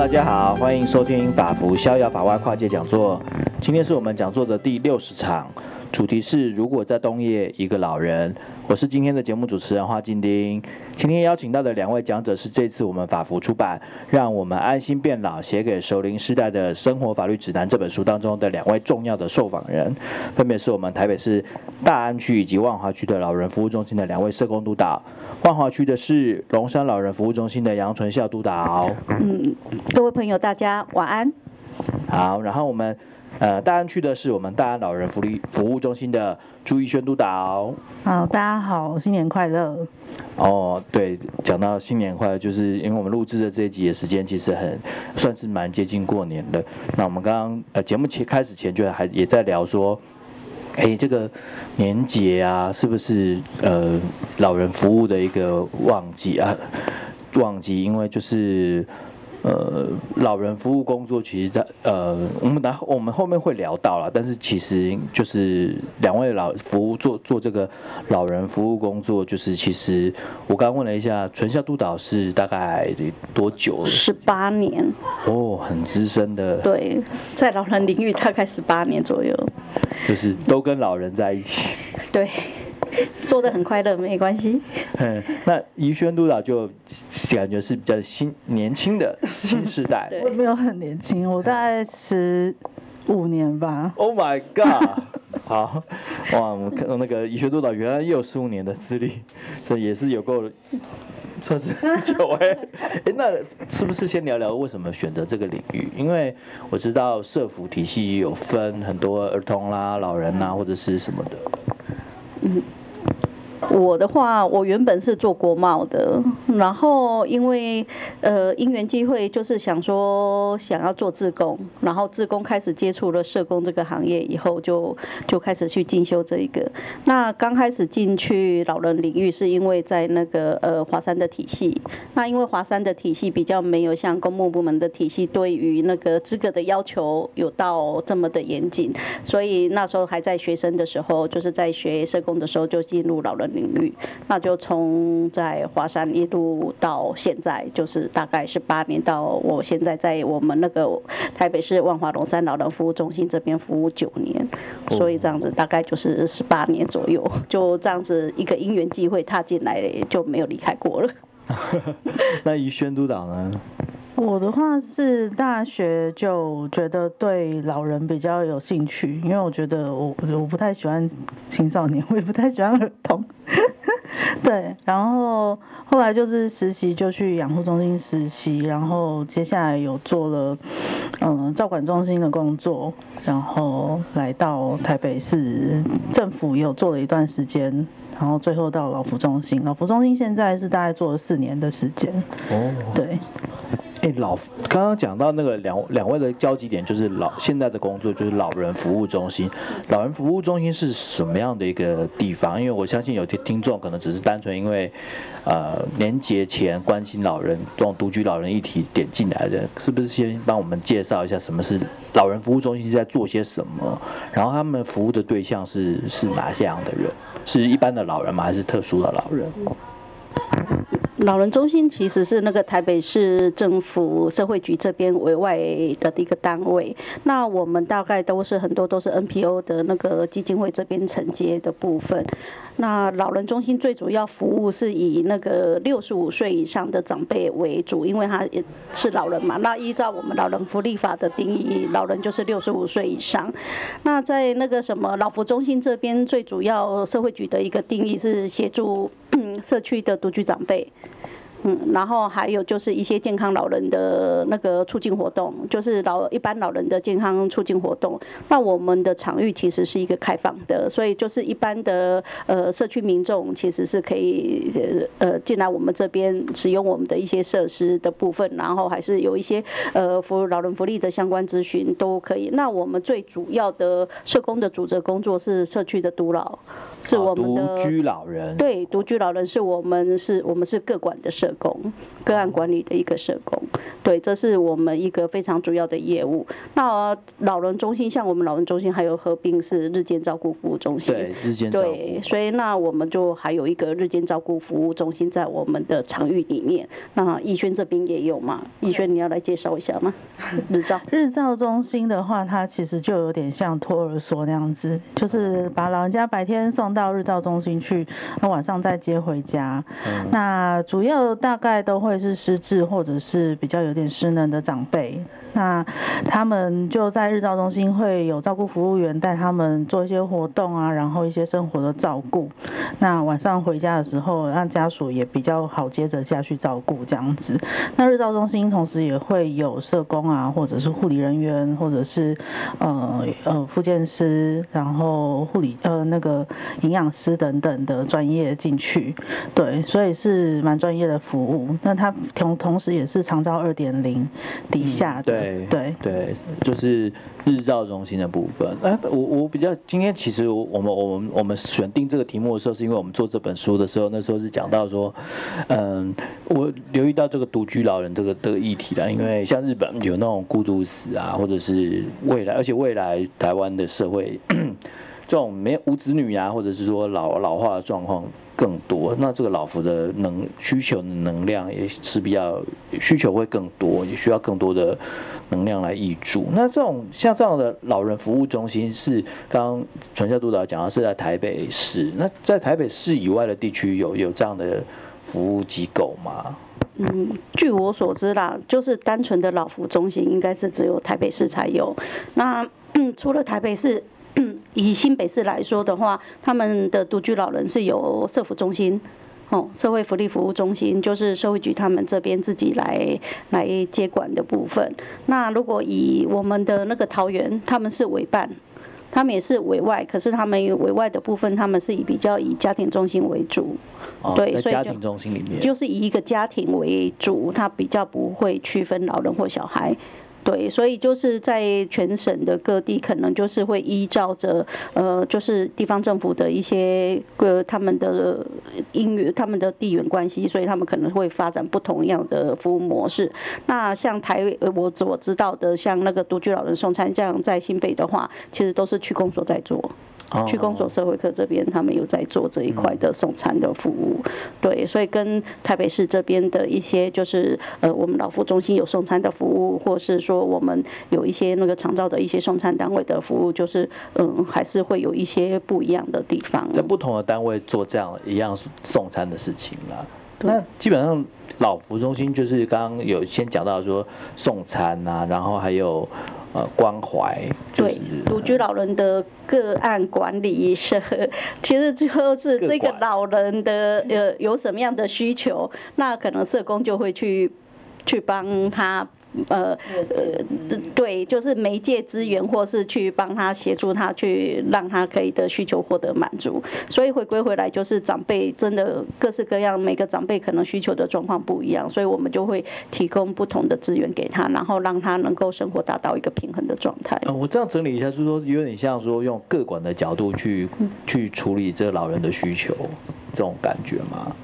大家好，欢迎收听法服逍遥法外跨界讲座。今天是我们讲座的第六十场，主题是如果在冬夜一个老人。我是今天的节目主持人华金丁。今天邀请到的两位讲者是这次我们法服出版《让我们安心变老：写给熟龄世代的生活法律指南》这本书当中的两位重要的受访人，分别是我们台北市大安区以及万华区的老人服务中心的两位社工督导。万华区的是龙山老人服务中心的杨纯孝督导。嗯，各位朋友，大家晚安。好，然后我们。呃，大安区的是我们大安老人福利服务中心的朱奕轩督导。好，大家好，新年快乐。哦，对，讲到新年快乐，就是因为我们录制的这一集的时间其实很算是蛮接近过年的。那我们刚刚呃节目前开始前就还也在聊说，哎，这个年节啊，是不是呃老人服务的一个旺季啊？旺季，因为就是。呃，老人服务工作其实在呃，我们来我们后面会聊到了，但是其实就是两位老服务做做这个老人服务工作，就是其实我刚刚问了一下，纯孝督导是大概多久？十八年。哦，很资深的。对，在老人领域大概十八年左右。就是都跟老人在一起。对。做的很快乐，没关系。嗯，那宜轩督导就感觉是比较新、年轻的新时代。我没有很年轻，我大概十五年吧。Oh my god！好，哇，我们看到那个宜轩督导原来也有十五年的资历，这也是有够算是很 久哎。哎，那是不是先聊聊为什么选择这个领域？因为我知道社服体系有分很多儿童啦、老人啦，或者是什么的。嗯。我的话，我原本是做国贸的，然后因为呃因缘机会，就是想说想要做自工，然后自工开始接触了社工这个行业以后就，就就开始去进修这一个。那刚开始进去老人领域，是因为在那个呃华山的体系，那因为华山的体系比较没有像公务部门的体系对于那个资格的要求有到这么的严谨，所以那时候还在学生的时候，就是在学社工的时候就进入老人领域。那就从在华山一路到现在，就是大概是八年，到我现在在我们那个台北市万华龙山老人服务中心这边服务九年，所以这样子大概就是十八年左右，就这样子一个因缘际会踏进来，就没有离开过了。那于宣督导呢？我的话是大学就觉得对老人比较有兴趣，因为我觉得我我不太喜欢青少年，我也不太喜欢儿童。对，然后后来就是实习就去养护中心实习，然后接下来有做了嗯照管中心的工作，然后来到台北市政府也有做了一段时间，然后最后到老福中心，老福中心现在是大概做了四年的时间。哦，对。哎，老刚刚讲到那个两两位的交集点，就是老现在的工作就是老人服务中心。老人服务中心是什么样的一个地方？因为我相信有些听众可能只是单纯因为，呃，年节前关心老人这种独居老人议题点进来的，是不是先帮我们介绍一下什么是老人服务中心是在做些什么？然后他们服务的对象是是哪些样的人？是一般的老人吗？还是特殊的老人？老人中心其实是那个台北市政府社会局这边委外的一个单位，那我们大概都是很多都是 NPO 的那个基金会这边承接的部分。那老人中心最主要服务是以那个六十五岁以上的长辈为主，因为他是老人嘛。那依照我们老人福利法的定义，老人就是六十五岁以上。那在那个什么老福中心这边，最主要社会局的一个定义是协助 社区的独居长辈。嗯，然后还有就是一些健康老人的那个促进活动，就是老一般老人的健康促进活动。那我们的场域其实是一个开放的，所以就是一般的呃社区民众其实是可以呃进来我们这边使用我们的一些设施的部分，然后还是有一些呃服老人福利的相关咨询都可以。那我们最主要的社工的组织工作是社区的独老，是我们的独居老人。对，独居老人是我们是我们是各管的社。社工，个案管理的一个社工。对，这是我们一个非常主要的业务。那老人中心，像我们老人中心还有合并是日间照顾服务中心。对，日间照顾。对，所以那我们就还有一个日间照顾服务中心在我们的场域里面。那逸轩这边也有嘛？逸轩，你要来介绍一下吗？日照。日照中心的话，它其实就有点像托儿所那样子，就是把老人家白天送到日照中心去，那晚上再接回家。嗯。那主要大概都会是失智或者是比较有点失能的长辈，那他们就在日照中心会有照顾服务员带他们做一些活动啊，然后一些生活的照顾。那晚上回家的时候，让家属也比较好接着下去照顾这样子。那日照中心同时也会有社工啊，或者是护理人员，或者是呃呃复健师，然后护理呃那个营养师等等的专业进去。对，所以是蛮专业的服务。那它同同时也是长照二点零底下的。嗯、对对对，就是日照中心的部分。哎，我我比较今天其实我们我们我们选定这个题目的时候，是因为我们做这本书的时候，那时候是讲到说，嗯，我留意到这个独居老人这个这个议题啦，因为像日本有那种孤独死啊，或者是未来，而且未来台湾的社会。这种没无子女啊，或者是说老老化的状况更多，那这个老福的能需求的能量也是比较需求会更多，也需要更多的能量来挹注。那这种像这样的老人服务中心是刚刚传教督导讲的是在台北市，那在台北市以外的地区有有这样的服务机构吗？嗯，据我所知啦，就是单纯的老福中心应该是只有台北市才有。那，除了台北市。以新北市来说的话，他们的独居老人是由社福中心，哦，社会福利服务中心，就是社会局他们这边自己来来接管的部分。那如果以我们的那个桃园，他们是委办，他们也是委外，可是他们委外的部分，他们是以比较以家庭中心为主，哦、对，在家庭中心里面，就是以一个家庭为主，他比较不会区分老人或小孩。对，所以就是在全省的各地，可能就是会依照着呃，就是地方政府的一些呃他们的因、他们的地缘关系，所以他们可能会发展不同样的服务模式。那像台我我知道的，像那个独居老人送餐，这样在新北的话，其实都是区公所在做。区公所社会科这边，他们有在做这一块的送餐的服务，对，所以跟台北市这边的一些，就是呃，我们老妇中心有送餐的服务，或是说我们有一些那个长照的一些送餐单位的服务，就是嗯，还是会有一些不一样的地方。在不同的单位做这样一样送餐的事情啦。那基本上老福中心就是刚刚有先讲到说送餐啊，然后还有。呃，关怀、就是、对独居老人的个案管理是，其实就是这个老人的呃有什么样的需求，那可能社工就会去去帮他。呃呃，对，就是媒介资源，或是去帮他协助他，去让他可以的需求获得满足。所以回归回来，就是长辈真的各式各样，每个长辈可能需求的状况不一样，所以我们就会提供不同的资源给他，然后让他能够生活达到一个平衡的状态。呃，我这样整理一下，就是说有点像说用个管的角度去去处理这个老人的需求，这种感觉吗？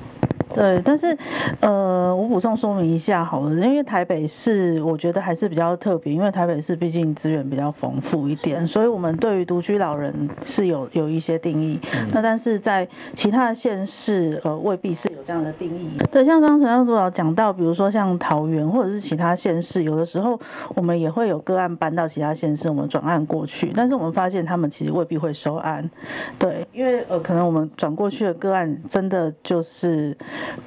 对，但是，呃，我补充说明一下好了，因为台北市我觉得还是比较特别，因为台北市毕竟资源比较丰富一点，所以我们对于独居老人是有有一些定义。嗯、那但是在其他的县市，呃，未必是有这样的定义。对，像刚刚传教督导讲到，比如说像桃园或者是其他县市，有的时候我们也会有个案搬到其他县市，我们转案过去，但是我们发现他们其实未必会收案。对，因为呃，可能我们转过去的个案真的就是。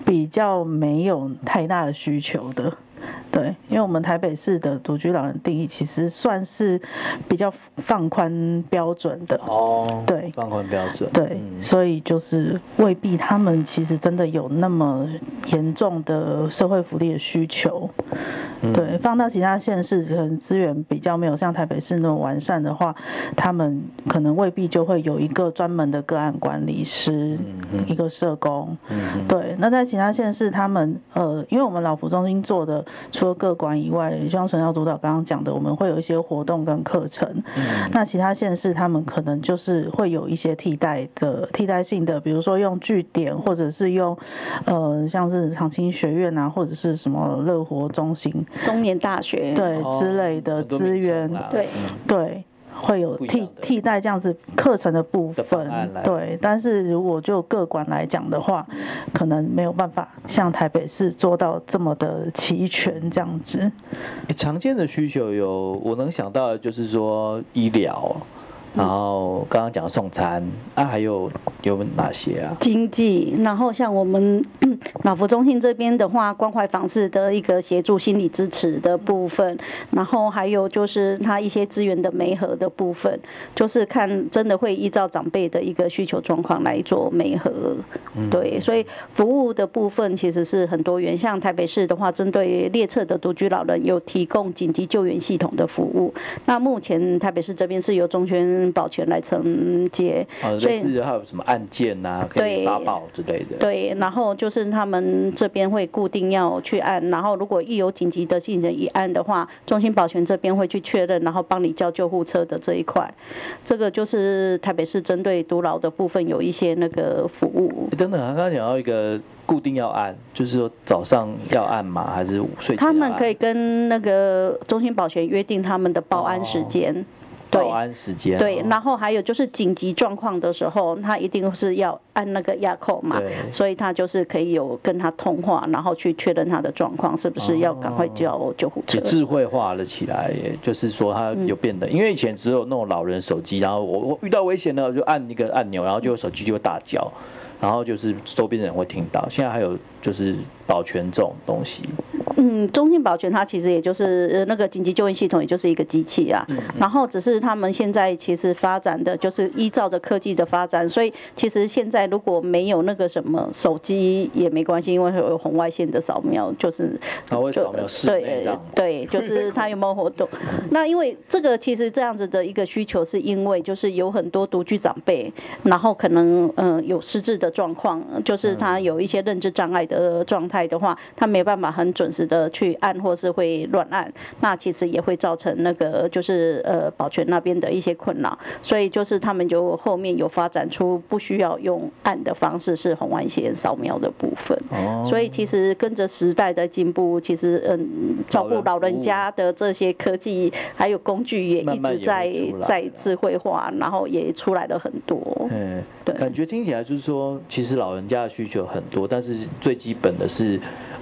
比较没有太大的需求的。对，因为我们台北市的独居老人定义其实算是比较放宽标准的哦。对，放宽标准。对，嗯、所以就是未必他们其实真的有那么严重的社会福利的需求。嗯、对，放到其他县市，可能资源比较没有像台北市那么完善的话，他们可能未必就会有一个专门的个案管理师，嗯、一个社工。嗯、对，那在其他县市，他们呃，因为我们老福中心做的。除了各馆以外，像陈耀督导刚刚讲的，我们会有一些活动跟课程。嗯。那其他县市他们可能就是会有一些替代的、替代性的，比如说用据点，或者是用呃像是长青学院啊，或者是什么乐活中心、松年大学对、哦、之类的资源。对对。会有替替代这样子课程的部分，对，但是如果就各管来讲的话，可能没有办法像台北市做到这么的齐全这样子。常见的需求有，我能想到的就是说医疗。然后刚刚讲送餐啊，还有有哪些啊？经济，然后像我们 老福中心这边的话，关怀房事的一个协助心理支持的部分，然后还有就是他一些资源的媒合的部分，就是看真的会依照长辈的一个需求状况来做媒合。对，所以服务的部分其实是很多元，像台北市的话，针对列册的独居老人有提供紧急救援系统的服务。那目前台北市这边是由中宣。保全来承接，哦，所以是还有什么案件啊，可以发报之类的。对，然后就是他们这边会固定要去按，然后如果一有紧急的性人一按的话，中心保全这边会去确认，然后帮你叫救护车的这一块。这个就是台北市针对独老的部分有一些那个服务。等等，刚刚讲到一个固定要按，就是说早上要按吗？还是午睡？他们可以跟那个中心保全约定他们的报安时间。哦报安时间，对，然后还有就是紧急状况的时候，他一定是要按那个压扣嘛，所以他就是可以有跟他通话，然后去确认他的状况是不是要赶快叫救护车。智慧化了起来，就是说他有变得，因为以前只有那种老人手机，然后我我遇到危险了就按一个按钮，然后就手机就会大叫，然后就是周边的人会听到。现在还有就是保全这种东西。嗯，中信保全它其实也就是呃那个紧急救援系统，也就是一个机器啊。嗯。然后只是他们现在其实发展的就是依照着科技的发展，所以其实现在如果没有那个什么手机也没关系，因为有红外线的扫描，就是它会扫描室内。对，就是它有没有活动。那因为这个其实这样子的一个需求，是因为就是有很多独居长辈，然后可能嗯有失智的状况，就是他有一些认知障碍的状态的话，他没办法很准时。的去按或是会乱按，那其实也会造成那个就是呃保全那边的一些困扰，所以就是他们就后面有发展出不需要用按的方式，是红外线扫描的部分。哦。所以其实跟着时代的进步，其实嗯照顾老人家的这些科技还有工具也一直在在智慧化，然后也出来了很多。嗯，对。感觉听起来就是说，其实老人家的需求很多，但是最基本的是。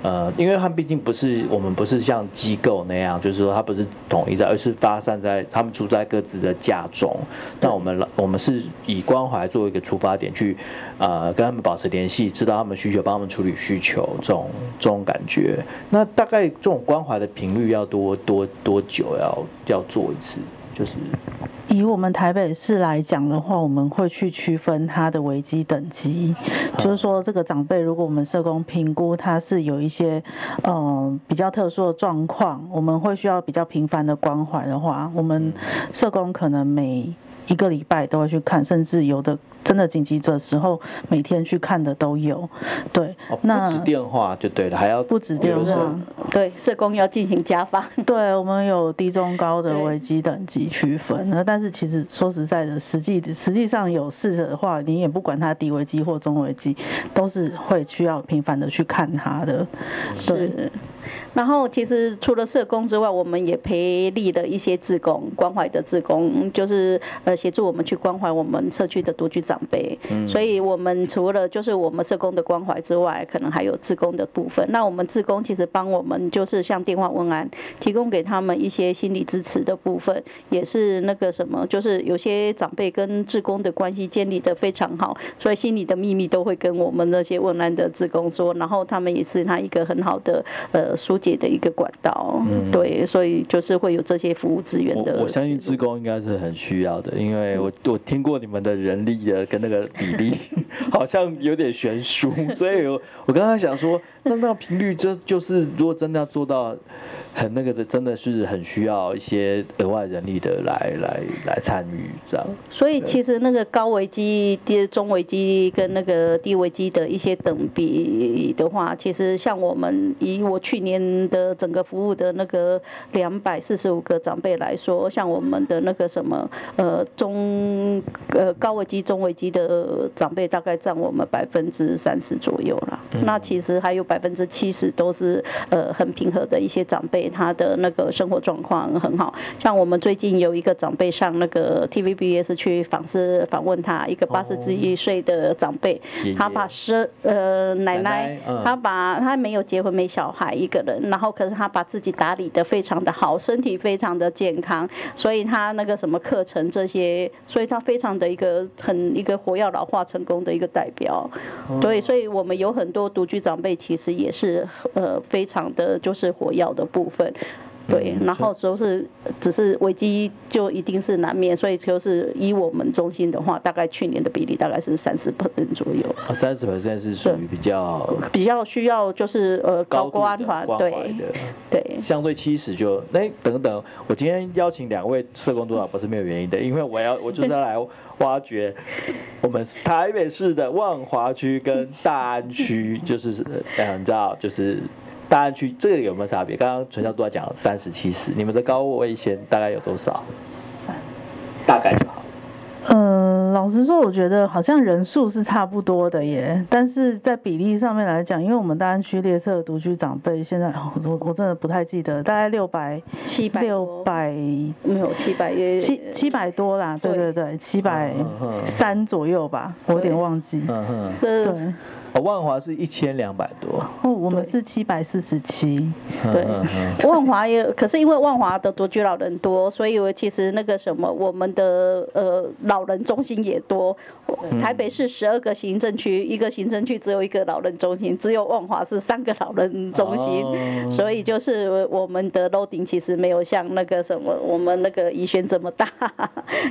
呃，因为他们毕竟不是我们不是像机构那样，就是说他不是统一在，而是发散在他们住在各自的家中。那我们我们是以关怀作为一个出发点去，呃，跟他们保持联系，知道他们需求，帮他们处理需求，这种这种感觉。那大概这种关怀的频率要多多多久要要做一次？就是以我们台北市来讲的话，我们会去区分他的危机等级，就是说这个长辈，如果我们社工评估他是有一些嗯、呃、比较特殊的状况，我们会需要比较频繁的关怀的话，我们社工可能每一个礼拜都会去看，甚至有的。真的紧急的时候，每天去看的都有，对。哦、那不止电话就对了，还要不止电话，对，社工要进行家访。对，我们有低、中、高的危机等级区分。那但是其实说实在的，实际实际上有事的话，你也不管他低危机或中危机，都是会需要频繁的去看他的。对。是然后其实除了社工之外，我们也培力了一些志工，关怀的志工，就是呃协助我们去关怀我们社区的独居长辈。嗯。所以我们除了就是我们社工的关怀之外，可能还有志工的部分。那我们志工其实帮我们就是像电话问安，提供给他们一些心理支持的部分，也是那个什么，就是有些长辈跟志工的关系建立得非常好，所以心里的秘密都会跟我们那些问安的志工说，然后他们也是他一个很好的呃。疏解的一个管道，嗯，对，所以就是会有这些服务资源的。我，我相信志工应该是很需要的，因为我我听过你们的人力的跟那个比例 好像有点悬殊，所以我我刚刚想说，那那个频率这就是如果真的要做到。很那个的，真的是很需要一些额外人力的来来来参与这样。所以其实那个高危机、低中危机跟那个低危机的一些等比的话，其实像我们以我去年。的整个服务的那个两百四十五个长辈来说，像我们的那个什么呃中呃高危机、中危机的长辈，大概占我们百分之三十左右啦。嗯、那其实还有百分之七十都是呃很平和的一些长辈，他的那个生活状况很好。像我们最近有一个长辈上那个 TVBS 去访视访问他，一个八十一岁的长辈，哦、他把十呃奶奶，奶奶嗯、他把他没有结婚没小孩一个人，然后可是他把自己打理的非常的好，身体非常的健康，所以他那个什么课程这些，所以他非常的一个很一个活跃老化成功的一个代表。哦、对，所以我们有很多独居长辈，其实也是呃非常的就是火药的部分。对，然后都是只是危机就一定是难免，所以就是以我们中心的话，大概去年的比例大概是三十 percent 左右。啊，三十 percent 是属于比较比较需要就是呃高关怀的，对对。相对七十就哎等等，我今天邀请两位社工督导不是没有原因的，因为我要我就是要来挖掘我们台北市的万华区跟大安区，就是呃你知道就是。大安区这个有没有差别？刚刚传教督导讲三十七十，你们的高危险大概有多少？大概就好。嗯，老实说，我觉得好像人数是差不多的耶，但是在比例上面来讲，因为我们大安区列册独居长辈现在我我真的不太记得，大概六百七百六百没有七百也七七百多啦，对对对，七百三左右吧，我有点忘记。嗯哼，对。万华是一千两百多，哦，我们是七百四十七，对，万华也，可是因为万华的独居老人多，所以我其实那个什么，我们的呃老人中心也多。台北市十二个行政区，一个行政区只有一个老人中心，只有万华是三个老人中心，哦、所以就是我们的 loading 其实没有像那个什么，我们那个宜轩这么大，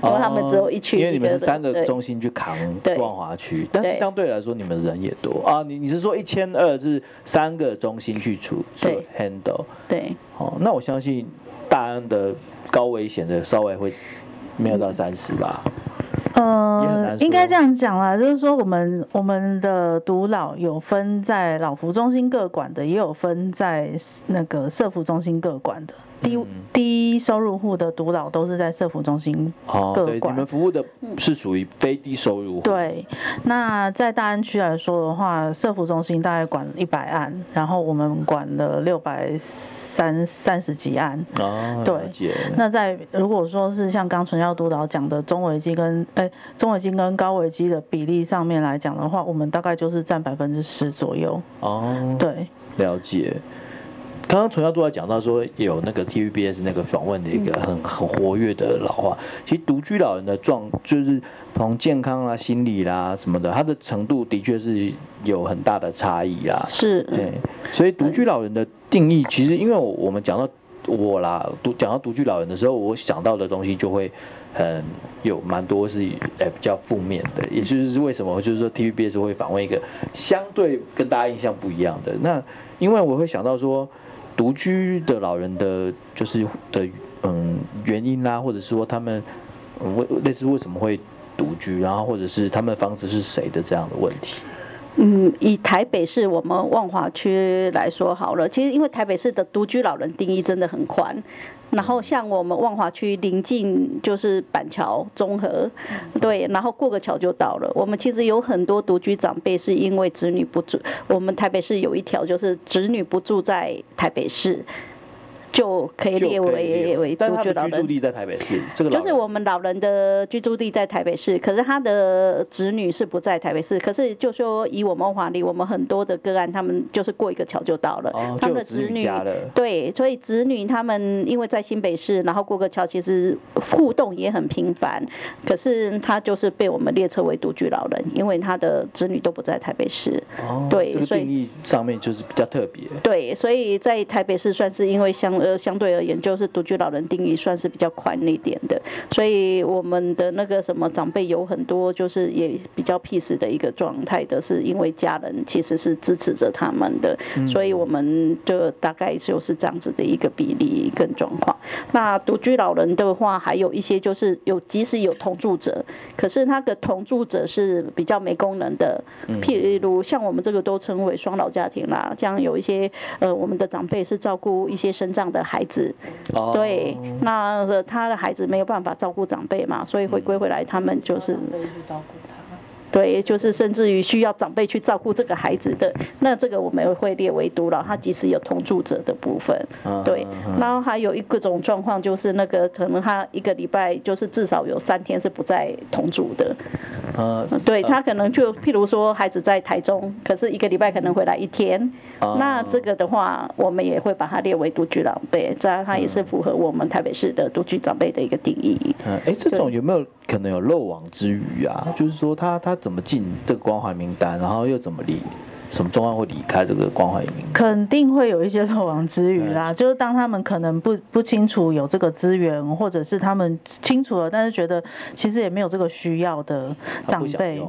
因为他们只有一区，因为你们是三个中心去扛万华区，但是相对来说你们人也多啊。你你是说一千二是三个中心去处对 handle 对，哦，那我相信大安的高危险的稍微会没有到三十吧。嗯呃，应该这样讲啦，就是说我们我们的独老有分在老福中心各管的，也有分在那个社福中心各管的。低低收入户的独老都是在社福中心。哦，对，你们服务的是属于非低收入户。对，那在大安区来说的话，社福中心大概管一百案，然后我们管了六百。三三十几案，哦、对，解那在如果说是像刚纯耀督导讲的中危机跟哎、欸、中危机跟高危机的比例上面来讲的话，我们大概就是占百分之十左右。哦，对，了解。刚刚传教督导讲到说有那个 TVBS 那个访问的一个很很活跃的老化，其实独居老人的状就是从健康啊、心理啦什么的，他的程度的确是有很大的差异啦。是，对，所以独居老人的定义，其实因为我们讲到我啦，独讲到独居老人的时候，我想到的东西就会很有蛮多是诶比较负面的，也就是为什么就是说 TVBS 会访问一个相对跟大家印象不一样的，那因为我会想到说。独居的老人的，就是的，嗯，原因啦，或者是说他们，为类似为什么会独居，然后或者是他们房子是谁的这样的问题。嗯，以台北市我们万华区来说好了，其实因为台北市的独居老人定义真的很宽，然后像我们万华区临近就是板桥中和，对，然后过个桥就到了。我们其实有很多独居长辈是因为子女不住，我们台北市有一条就是子女不住在台北市。就可以列为为独居老人。居住地在台北市，这个就是我们老人的居住地在台北市，可是他的子女是不在台北市。可是就说以我们华里，我们很多的个案，他们就是过一个桥就到了。哦，他们的子女对，所以子女他们因为在新北市，然后过个桥，其实互动也很频繁。可是他就是被我们列车为独居老人，因为他的子女都不在台北市。哦，对，所以定义上面就是比较特别。对，所以在台北市算是因为相。呃相对而言就是独居老人定义算是比较宽一点的，所以我们的那个什么长辈有很多就是也比较 peace 的一个状态的，是因为家人其实是支持着他们的，所以我们就大概就是这样子的一个比例跟状况。那独居老人的话，还有一些就是有即使有同住者，可是他的同住者是比较没功能的，譬如像我们这个都称为双老家庭啦，这样有一些呃我们的长辈是照顾一些身障的孩子，对，那他的孩子没有办法照顾长辈嘛，所以回归回来他们就是。对，就是甚至于需要长辈去照顾这个孩子的，那这个我们会列为独老，他即使有同住者的部分，对。然后还有一个种状况就是那个可能他一个礼拜就是至少有三天是不在同住的，呃，对他可能就譬如说孩子在台中，可是一个礼拜可能回来一天，那这个的话我们也会把它列为独居长辈，这样他也是符合我们台北市的独居长辈的一个定义。嗯，哎，这种有没有可能有漏网之鱼啊？就是说他他。怎么进这个关怀名单，然后又怎么离？什么状况会离开这个关怀名单？肯定会有一些漏网之鱼啦，就是当他们可能不不清楚有这个资源，或者是他们清楚了，但是觉得其实也没有这个需要的长辈，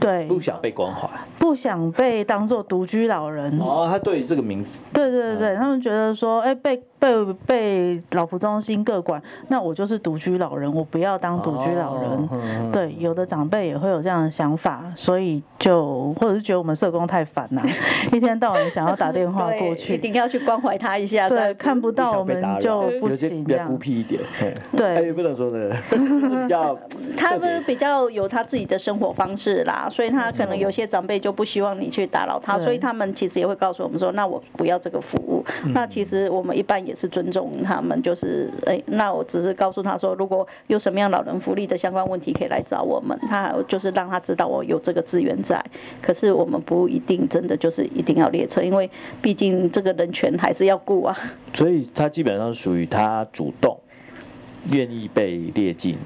对，不想被关怀，不想被当做独居老人。哦，他对于这个名字，对对对对，他们觉得说，哎，被。被被老福中心各管，那我就是独居老人，我不要当独居老人。Oh, 对，有的长辈也会有这样的想法，所以就或者是觉得我们社工太烦了，一天到晚想要打电话过去，一定要去关怀他一下。对，看不到我们就不行，这样。孤僻一点。对，也不能说的，比较。他们比较有他自己的生活方式啦，所以他可能有些长辈就不希望你去打扰他，所以他们其实也会告诉我们说，那我不要这个服务。那其实我们一般也。是尊重他们，就是哎、欸，那我只是告诉他说，如果有什么样老人福利的相关问题，可以来找我们。他就是让他知道我有这个资源在，可是我们不一定真的就是一定要列车，因为毕竟这个人权还是要顾啊。所以他基本上属于他主动愿意被列进。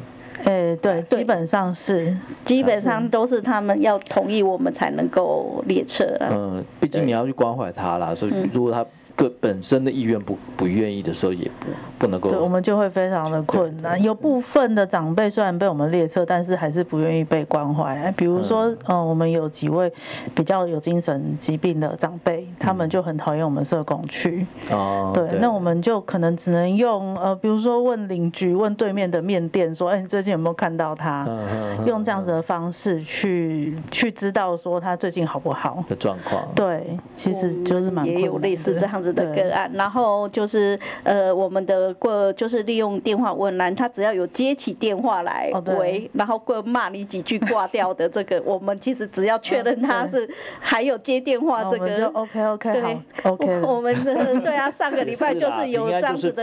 诶、欸，对，基本上是，基本上都是他们要同意我们才能够列车。啊嗯，毕竟你要去关怀他啦，所以如果他。个本身的意愿不不愿意的时候，也不不能够，对，我们就会非常的困难。有部分的长辈虽然被我们列车，但是还是不愿意被关怀。比如说，嗯、呃，我们有几位比较有精神疾病的长辈，他们就很讨厌我们社工去。哦、嗯，对，对，那我们就可能只能用呃，比如说问邻居，问对面的面店，说，哎、欸，你最近有没有看到他？嗯嗯嗯、用这样子的方式去去知道说他最近好不好的状况。对，其实就是蛮也有类似这样子。的个案，然后就是呃，我们的过就是利用电话问栏，他只要有接起电话来喂，然后过骂你几句挂掉的这个，我们其实只要确认他是还有接电话这个，就 OK OK 对，OK，我。们的对啊，上个礼拜就是有这样子的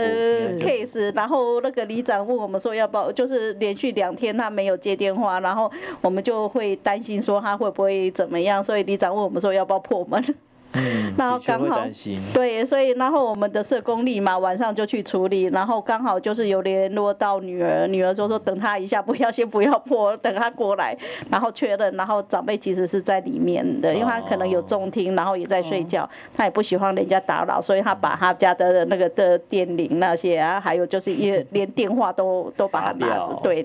case，然后那个里长问我们说要不要，就是连续两天他没有接电话，然后我们就会担心说他会不会怎么样，所以里长问我们说要不要破门。嗯，然后刚好对，所以然后我们的社工立马晚上就去处理，然后刚好就是有联络到女儿，女儿说说等她一下，不要先不要破，等她过来，然后确认，然后长辈其实是在里面的，因为他可能有重听，然后也在睡觉，他也不喜欢人家打扰，所以他把他家的那个的电铃那些啊，还有就是也连电话都 都把他拿了，对，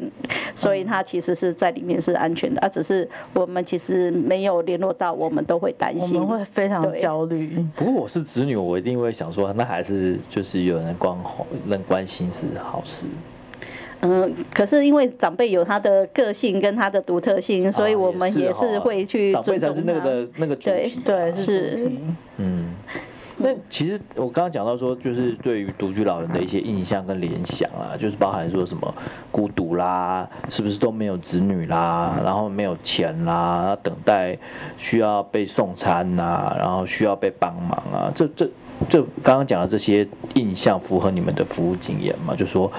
所以他其实是在里面是安全的，啊，只是我们其实没有联络到，我们都会担心，我们会非常。焦虑。不过我是子女，我一定会想说，那还是就是有人关好，能关心是好事。嗯，可是因为长辈有他的个性跟他的独特性，所以我们也是会去尊重他。长辈才是那个的那个主题。对对是。嗯。那其实我刚刚讲到说，就是对于独居老人的一些印象跟联想啊，就是包含说什么孤独啦，是不是都没有子女啦，然后没有钱啦，等待需要被送餐呐，然后需要被帮忙啊，这这这刚刚讲的这些印象符合你们的服务经验吗？就说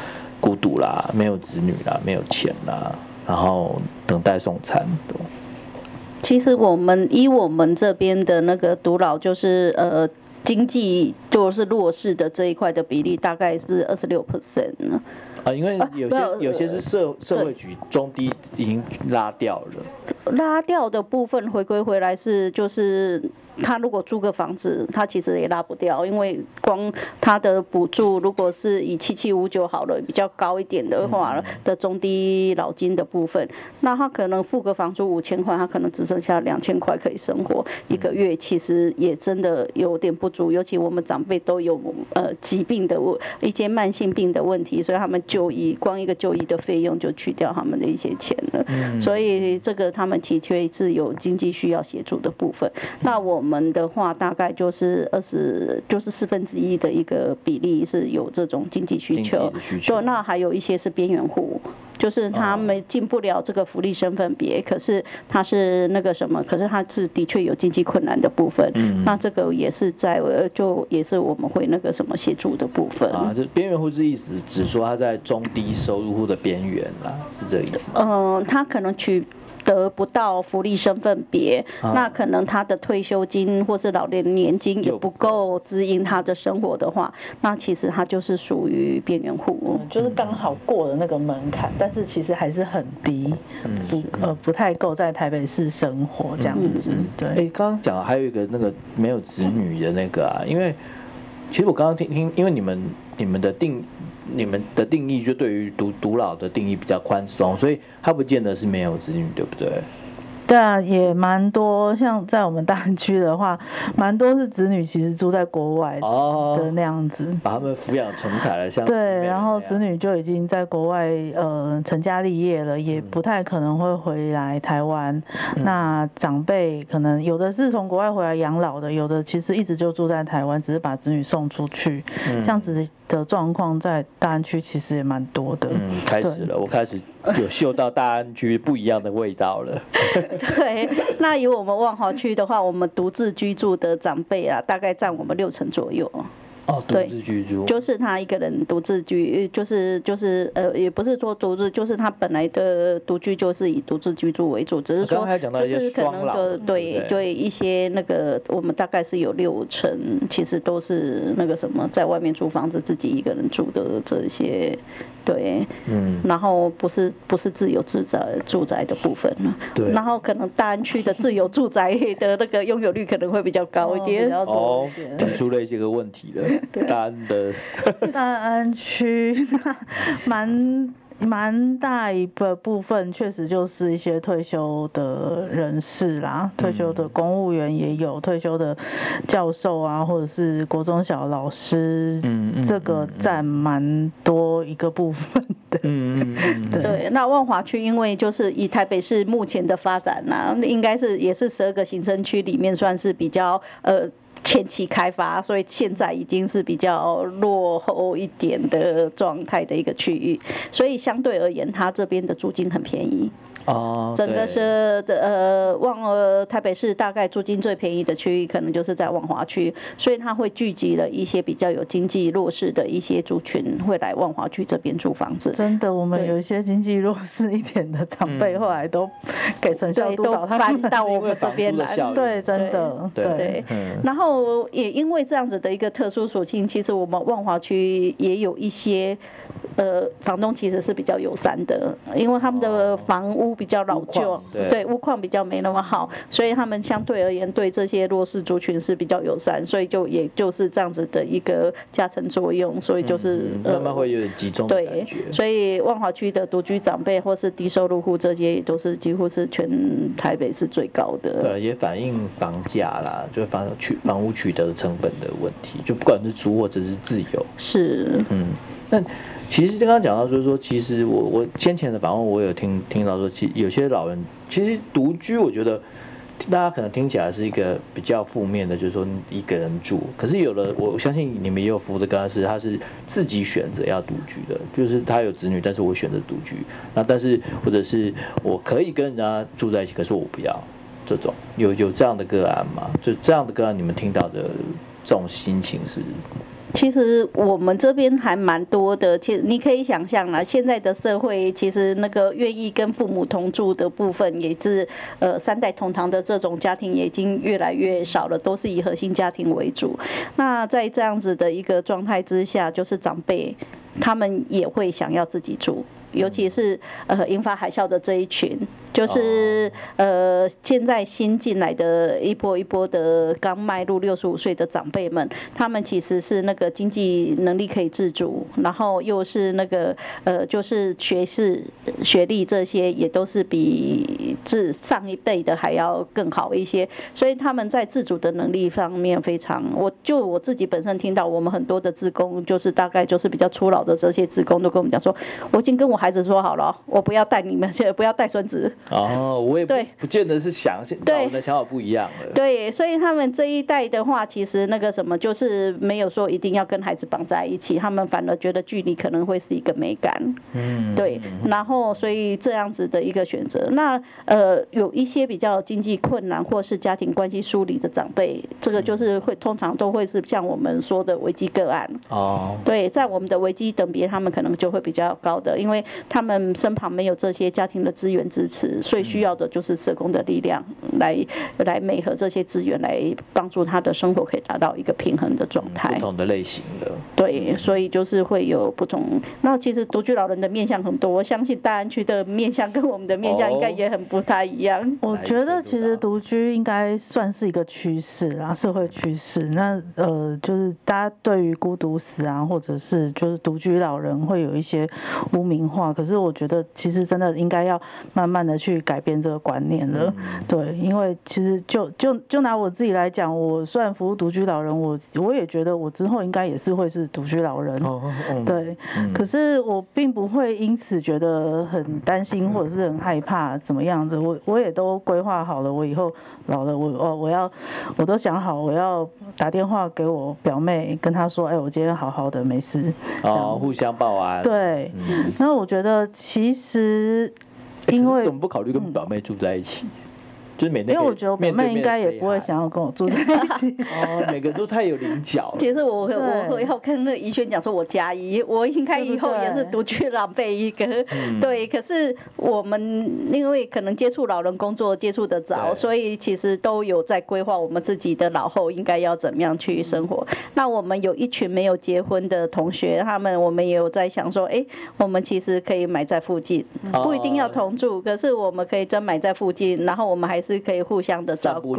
孤独啦，没有子女啦，没有钱啦，然后等待送餐的。其实我们以我们这边的那个独老，就是呃。经济就是弱势的这一块的比例大概是二十六 percent 呢。啊，因为有些、啊、有些是社社会局中低已经拉掉了。拉掉的部分回归回来是就是他如果租个房子，他其实也拉不掉，因为光他的补助如果是以七七五九好了，比较高一点的话的中低老金的部分，那他可能付个房租五千块，他可能只剩下两千块可以生活一个月，其实也真的有点不足，尤其我们长辈都有呃疾病的问一些慢性病的问题，所以他们就医光一个就医的费用就去掉他们的一些钱了，所以这个他们的确是有经济需要协助的部分。那我们的话大概就是二十就是四分之一的一个比例是有这种经济需求，对，那还有一些是边缘户。就是他们进不了这个福利身份别，可是他是那个什么，可是他是的确有经济困难的部分。嗯，那这个也是在呃，就也是我们会那个什么协助的部分。啊，就边缘户是意思，只说他在中低收入户的边缘啦，是这个意思。嗯，他可能取。得不到福利身份别，啊、那可能他的退休金或是老年年金也不够支应他的生活的话，那其实他就是属于边缘户，就是刚好过了那个门槛，但是其实还是很低，不呃不太够在台北市生活这样子。对，哎、欸，刚刚讲还有一个那个没有子女的那个啊，因为其实我刚刚听听，因为你们你们的定。你们的定义就对于独独老的定义比较宽松，所以他不见得是没有子女，对不对？对啊，也蛮多，像在我们大安区的话，蛮多是子女其实住在国外的那样子，哦、把他们抚养成才了，像对，然后子女就已经在国外呃成家立业了，也不太可能会回来台湾。嗯、那长辈可能有的是从国外回来养老的，有的其实一直就住在台湾，只是把子女送出去，嗯、这样子的状况在大安区其实也蛮多的。嗯，开始了，我开始有嗅到大安区不一样的味道了。对，那以我们万华区的话，我们独自居住的长辈啊，大概占我们六成左右。哦，独自居住，就是他一个人独自居，就是就是呃，也不是说独自，就是他本来的独居就是以独自居住为主，只是说就是可能的对对一些那个，我们大概是有六成，其实都是那个什么，在外面租房子自己一个人住的这些，对，嗯，然后不是不是自由自宅住宅的部分了，对，然后可能大安区的自由住宅的那个拥有率可能会比较高一点，哦，提出了一些个问题了。大安的大安区，蛮蛮大一个部分，确实就是一些退休的人士啦，退休的公务员也有，退休的教授啊，或者是国中小老师，嗯嗯，这个占蛮多一个部分的，嗯嗯，对。那万华区因为就是以台北市目前的发展呐、啊，应该是也是十二个行政区里面算是比较呃。前期开发，所以现在已经是比较落后一点的状态的一个区域，所以相对而言，它这边的租金很便宜。哦，整个是的呃，万呃台北市大概租金最便宜的区域，可能就是在万华区，所以它会聚集了一些比较有经济弱势的一些族群，会来万华区这边租房子。真的，我们有一些经济弱势一点的长辈，后来都给成效督导，搬到我们这边来。对，真的，对。对然后。也因为这样子的一个特殊属性，其实我们万华区也有一些，呃，房东其实是比较友善的，因为他们的房屋比较老旧，对，屋况比较没那么好，所以他们相对而言对这些弱势族群是比较友善，所以就也就是这样子的一个加成作用，所以就是慢慢会有点集中。对，所以万华区的独居长辈或是低收入户这些也都是几乎是全台北是最高的。对，也反映房价啦，就房取房屋取得成本的问题，就不管是租或者是自由。是，嗯，那其实刚刚讲到就是说，其实我我先前的访问我有听听到说，其有些老人其实独居，我觉得大家可能听起来是一个比较负面的，就是说一个人住。可是有的，我相信你们也有服务的个案是，他是自己选择要独居的，就是他有子女，但是我选择独居。那但是或者是我可以跟人家住在一起，可是我不要。这种有有这样的个案吗？就这样的个案，你们听到的这种心情是？其实我们这边还蛮多的。其实你可以想象啦，现在的社会其实那个愿意跟父母同住的部分，也是呃三代同堂的这种家庭也已经越来越少了，都是以核心家庭为主。那在这样子的一个状态之下，就是长辈他们也会想要自己住。尤其是呃引发海啸的这一群，就是呃现在新进来的一波一波的刚迈入六十五岁的长辈们，他们其实是那个经济能力可以自主，然后又是那个呃就是学士学历这些也都是比自上一辈的还要更好一些，所以他们在自主的能力方面非常，我就我自己本身听到我们很多的职工，就是大概就是比较初老的这些职工都跟我们讲说，我已经跟我孩子说好了，我不要带你们，现在不要带孙子。哦，我也不对，不见得是想，对，我们的想法不一样了。对，所以他们这一代的话，其实那个什么，就是没有说一定要跟孩子绑在一起，他们反而觉得距离可能会是一个美感。嗯，对，然后所以这样子的一个选择，那呃有一些比较经济困难或是家庭关系疏离的长辈，这个就是会通常都会是像我们说的危机个案。哦，对，在我们的危机等别，他们可能就会比较高的，因为他们身旁没有这些家庭的资源支持，所以需要的就是社工的力量来来美合这些资源，来帮助他的生活可以达到一个平衡的状态。不同的类型的。对，所以就是会有不同。那其实独居老人的面向很多，我相信大安区的面向跟我们的面向应该也很不太一样。我觉得其实独居应该算是一个趋势啊，社会趋势。那呃，就是大家对于孤独死啊，或者是就是独居老人会有一些污名化。可是我觉得其实真的应该要慢慢的去改变这个观念了。嗯、对，因为其实就就就拿我自己来讲，我虽然服务独居老人，我我也觉得我之后应该也是会是独居老人。哦哦、对、嗯，可是我并不会因此觉得很担心或者是很害怕怎么样子。我我也都规划好了，我以后老了，我哦我要我都想好，我要打电话给我表妹，跟她说，哎，我今天好好的，没事。哦，互相报安。对，那、嗯、我觉得其实因为、欸、怎么不考虑跟表妹住在一起？嗯因为我觉得我妹应该也不会想要跟我住在一起。哦，每个人都太有棱角。其实我我我要跟那个怡萱讲说，我加一，我应该以后也是独居老辈一个。对，可是我们因为可能接触老人工作接触的早，所以其实都有在规划我们自己的老后应该要怎么样去生活。那我们有一群没有结婚的同学，他们我们也有在想说，哎，我们其实可以买在附近，不一定要同住，可是我们可以真买在附近，然后我们还是。是可以互相的照顾，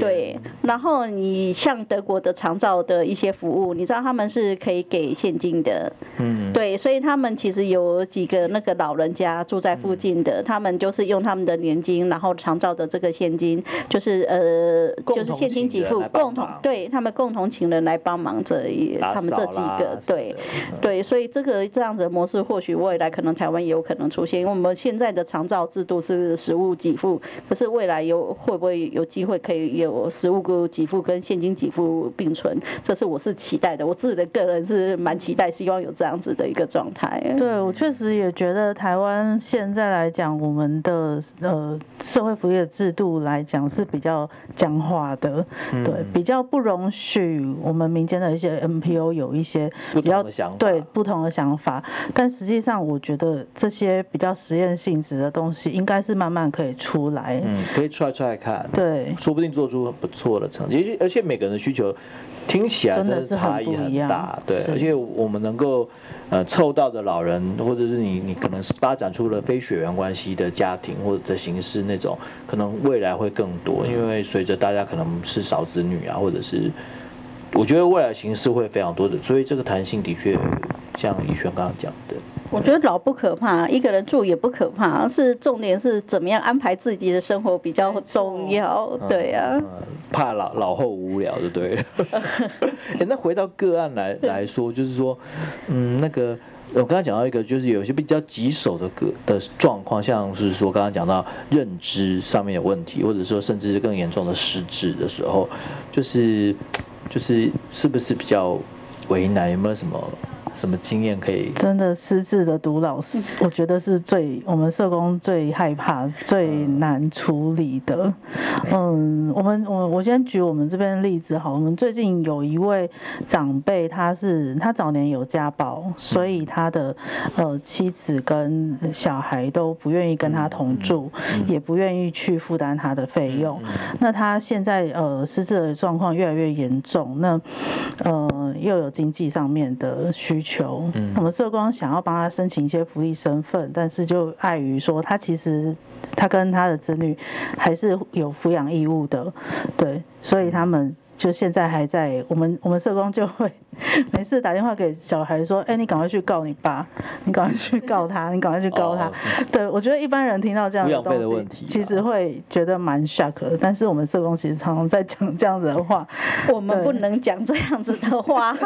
对。然后你像德国的长照的一些服务，你知道他们是可以给现金的，嗯，对。所以他们其实有几个那个老人家住在附近的，他们就是用他们的年金，然后长照的这个现金，就是呃，就是现金给付，共同对他们共同请人来帮忙这一他们这几个，对对。所以这个这样子的模式，或许未来可能台湾也有可能出现，因为我们现在的长照制度是实物给付，可是为未来有会不会有机会可以有实物给给付跟现金给付并存？这是我是期待的，我自己的个人是蛮期待，希望有这样子的一个状态。对，我确实也觉得台湾现在来讲，我们的呃社会福利的制度来讲是比较僵化的，对，比较不容许我们民间的一些 NPO 有一些比较对不同的想法。但实际上，我觉得这些比较实验性质的东西，应该是慢慢可以出来。嗯。可以 try try 看，对，说不定做出很不错的成绩。而且而且每个人的需求听起来真的是差异很大，对。而且我们能够呃凑到的老人，或者是你你可能是发展出了非血缘关系的家庭或者的形式那种，可能未来会更多，因为随着大家可能是少子女啊，或者是我觉得未来形式会非常多的，所以这个弹性的确像以轩刚刚讲的。我觉得老不可怕，一个人住也不可怕，是重点是怎么样安排自己的生活比较重要，对呀、啊嗯嗯。怕老老后无聊就对了。欸、那回到个案来来说，就是说，嗯，那个我刚刚讲到一个，就是有些比较棘手的个的状况，像是说刚刚讲到认知上面有问题，或者说甚至是更严重的失智的时候，就是就是是不是比较为难？有没有什么？什么经验可以？真的失智的独老师，我觉得是最我们社工最害怕、最难处理的。嗯，我们我我先举我们这边的例子好，我们最近有一位长辈，他是他早年有家暴，所以他的呃妻子跟小孩都不愿意跟他同住，也不愿意去负担他的费用。那他现在呃失智的状况越来越严重，那呃又有经济上面的需。求，我们社工想要帮他申请一些福利身份，但是就碍于说他其实他跟他的子女还是有抚养义务的，对，所以他们。就现在还在，我们我们社工就会 每次打电话给小孩说，哎，你赶快去告你爸，你赶快去告他，你赶快去告他。对，我觉得一般人听到这样的东西，其实会觉得蛮 shock 的。但是我们社工其实常常在讲这样子的话，我们不能讲这样子的话，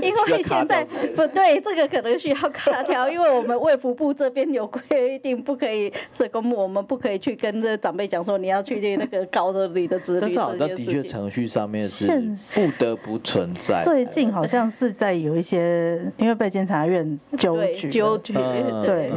因为现在不对，这个可能需要卡条，因为我们卫福部这边有规定，不可以社工，我们不可以去跟这长辈讲说你要去那个告着你的子女这件事。程序上面是不得不存在。最近好像是在有一些，因为被监察院纠举，纠举，对，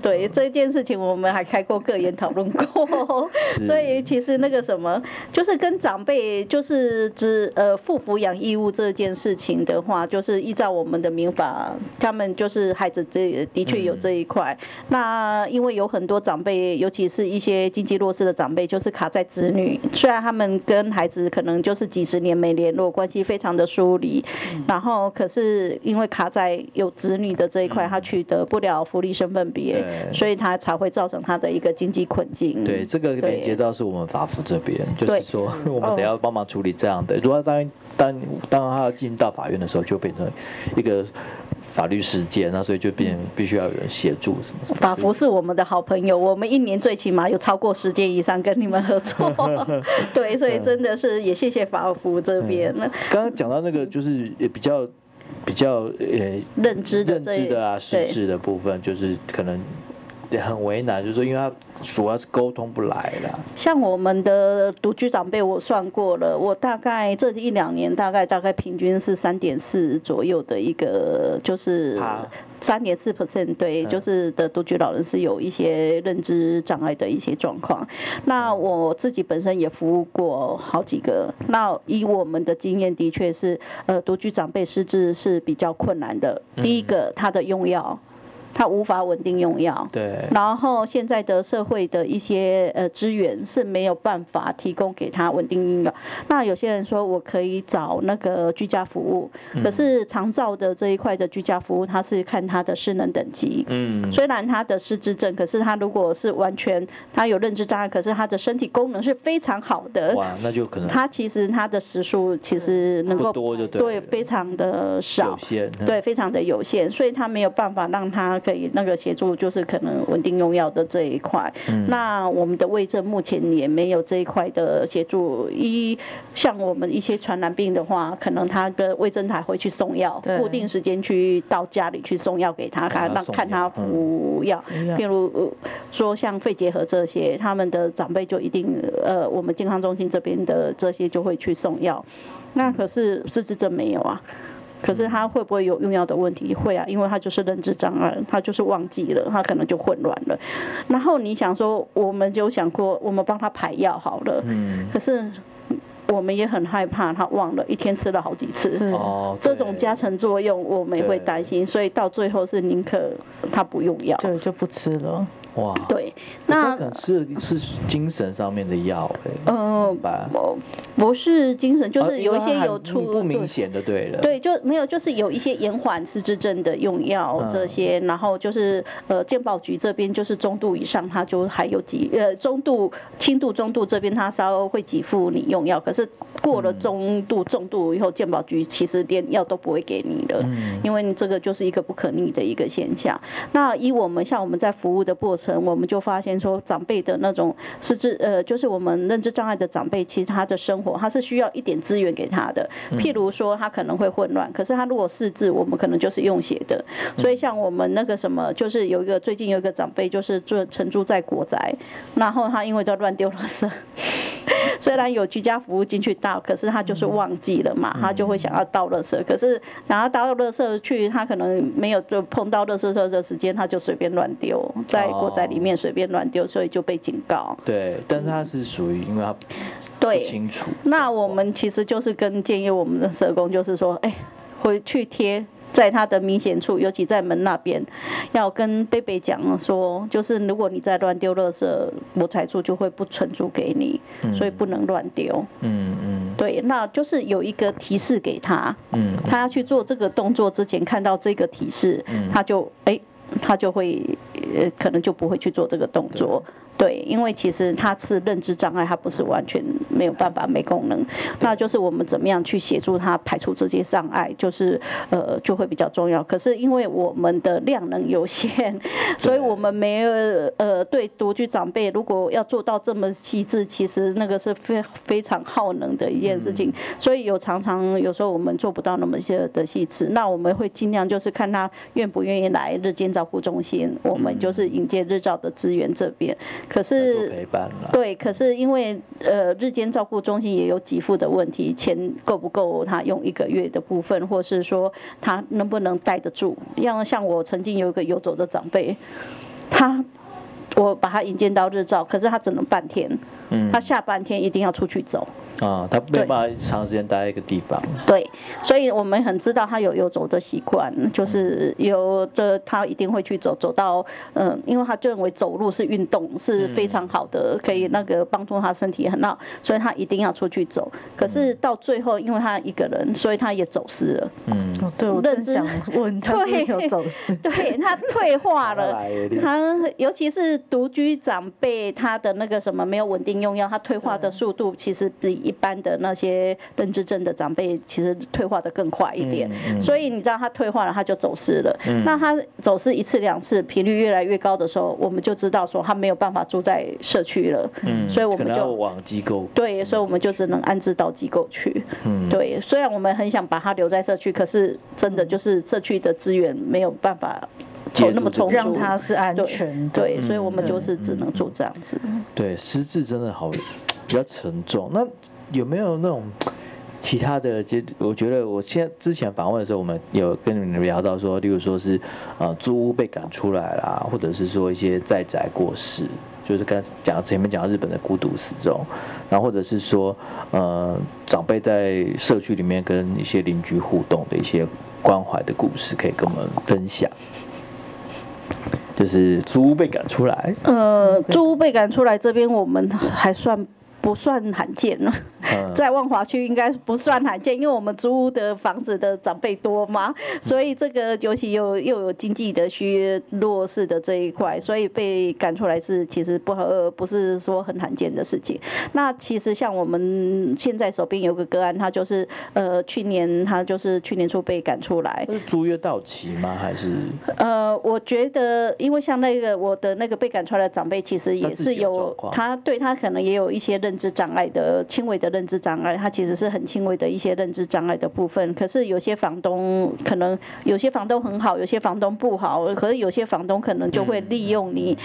对这件事情，我们还开过个研讨论过。所以其实那个什么，就是跟长辈就是只呃负抚养义务这件事情的话，就是依照我们的民法，他们就是孩子这的确有这一块。嗯、那因为有很多长辈，尤其是一些经济弱势的长辈，就是卡在子女，虽然他们跟跟孩子可能就是几十年没联络，关系非常的疏离，嗯、然后可是因为卡在有子女的这一块，嗯、他取得不了福利身份别，所以他才会造成他的一个经济困境。对，这个连接到是我们法服这边，就是说 我们得要帮忙处理这样的。如果当当当他要进到法院的时候，就变成一个。法律实践，那所以就变必须要有人协助什么什么。法服是我们的好朋友，我们一年最起码有超过十件以上跟你们合作。对，所以真的是也谢谢法服这边。刚刚讲到那个就是也比较比较呃认知的认知的啊实质的部分，就是可能。也很为难，就是说，因为他主要是沟通不来了。像我们的独居长辈，我算过了，我大概这一两年，大概大概平均是三点四左右的一个，就是三点四 percent，对，就是的独居老人是有一些认知障碍的一些状况。那我自己本身也服务过好几个，那以我们的经验，的确是，呃，独居长辈失智是比较困难的。第一个，他的用药。他无法稳定用药，对。然后现在的社会的一些呃资源是没有办法提供给他稳定用药。那有些人说我可以找那个居家服务，可是长照的这一块的居家服务，他是看他的失能等级。嗯。虽然他的失智症，可是他如果是完全他有认知障碍，可是他的身体功能是非常好的。哇，那就可能。他其实他的时数其实能够多就对。对，非常的少。有限。对，非常的有限，所以他没有办法让他。可以那个协助，就是可能稳定用药的这一块。嗯、那我们的卫政目前也没有这一块的协助。一像我们一些传染病的话，可能他的卫生台会去送药，固定时间去到家里去送药给他，看让看他服药。譬、嗯、如说像肺结核这些，他们的长辈就一定呃，我们健康中心这边的这些就会去送药。那可是失智症没有啊。可是他会不会有用药的问题？会啊，因为他就是认知障碍，他就是忘记了，他可能就混乱了。然后你想说，我们就想过，我们帮他排药好了。嗯。可是我们也很害怕他忘了，一天吃了好几次。哦。这种加成作用，我们也会担心，所以到最后是宁可他不用药，对，就不吃了。哇，对，那可能是是精神上面的药，嗯，不不是精神，就是有一些有出不明显的，对了，对，就没有，就是有一些延缓失智症的用药这些，然后就是呃，健保局这边就是中度以上，它就还有几呃中度、轻度、中度这边它稍微会给付你用药，可是过了中度、重度以后，健保局其实连药都不会给你的，嗯因为你这个就是一个不可逆的一个现象。那以我们像我们在服务的过程。我们就发现说，长辈的那种失智，呃，就是我们认知障碍的长辈，其实他的生活他是需要一点资源给他的。譬如说，他可能会混乱，可是他如果识字，我们可能就是用写的。所以像我们那个什么，就是有一个最近有一个长辈，就是住承租在国宅，然后他因为都乱丢垃圾，虽然有居家服务进去倒，可是他就是忘记了嘛，他就会想要倒垃圾，可是然后倒垃圾去，他可能没有就碰到垃圾车的时间，他就随便乱丢在国。在里面随便乱丢，所以就被警告。对，但是他是属于，因为他不清楚。那我们其实就是跟建议我们的社工，就是说，哎，回去贴在他的明显处，尤其在门那边，要跟贝贝讲说，就是如果你再乱丢垃圾，我财处就会不存租给你，所以不能乱丢。嗯嗯。对，那就是有一个提示给他，嗯，他要去做这个动作之前看到这个提示，嗯，他就哎，他就会呃，可能就不会去做这个动作。对，因为其实他是认知障碍，他不是完全没有办法没功能，那就是我们怎么样去协助他排除这些障碍，就是呃就会比较重要。可是因为我们的量能有限，所以我们没有呃对独居长辈如果要做到这么细致，其实那个是非非常耗能的一件事情，所以有常常有时候我们做不到那么些的细致，那我们会尽量就是看他愿不愿意来日间照顾中心，我们就是引荐日照的资源这边。可是陪伴对，可是因为呃日间照顾中心也有给付的问题，钱够不够他用一个月的部分，或是说他能不能待得住？像像我曾经有一个游走的长辈，他我把他引荐到日照，可是他只能半天，嗯，他下半天一定要出去走。啊，他没办法长时间待在一个地方。对，所以我们很知道他有游走的习惯，就是有的他一定会去走，走到嗯，因为他就认为走路是运动是非常好的，可以那个帮助他身体很好，所以他一定要出去走。可是到最后，因为他一个人，所以他也走失了。嗯，对，我正想问他有走失，对他退化了。他尤其是独居长辈，他的那个什么没有稳定用药，他退化的速度其实比。一般的那些认知症的长辈，其实退化的更快一点，嗯嗯、所以你知道他退化了，他就走失了。嗯、那他走失一次两次，频率越来越高的时候，我们就知道说他没有办法住在社区了。嗯，所以我们就往机构。对，所以我们就只能安置到机构去。嗯，对，虽然我们很想把他留在社区，可是真的就是社区的资源没有办法有那么充足，让他是安全对。对，所以我们就是只能做这样子。对，失智真的好比较沉重。那有没有那种其他的？就我觉得，我现在之前访问的时候，我们有跟你们聊到说，例如说是呃租屋被赶出来啦，或者是说一些在宅过世，就是刚讲前面讲到日本的孤独死这种，然后或者是说呃长辈在社区里面跟一些邻居互动的一些关怀的故事，可以跟我们分享。就是租屋被赶出来。呃，租屋被赶出来这边我们还算。不算罕见了，在万华区应该不算罕见，因为我们租的房子的长辈多嘛，所以这个尤其又又有经济的需弱势的这一块，所以被赶出来是其实不呃不是说很罕见的事情。那其实像我们现在手边有个个案，他就是呃去年他就是去年初被赶出来。是租约到期吗？还是？呃，我觉得因为像那个我的那个被赶出来的长辈，其实也是有他对他可能也有一些认。认知障碍的轻微的认知障碍，它其实是很轻微的一些认知障碍的部分。可是有些房东可能有些房东很好，有些房东不好。可是有些房东可能就会利用你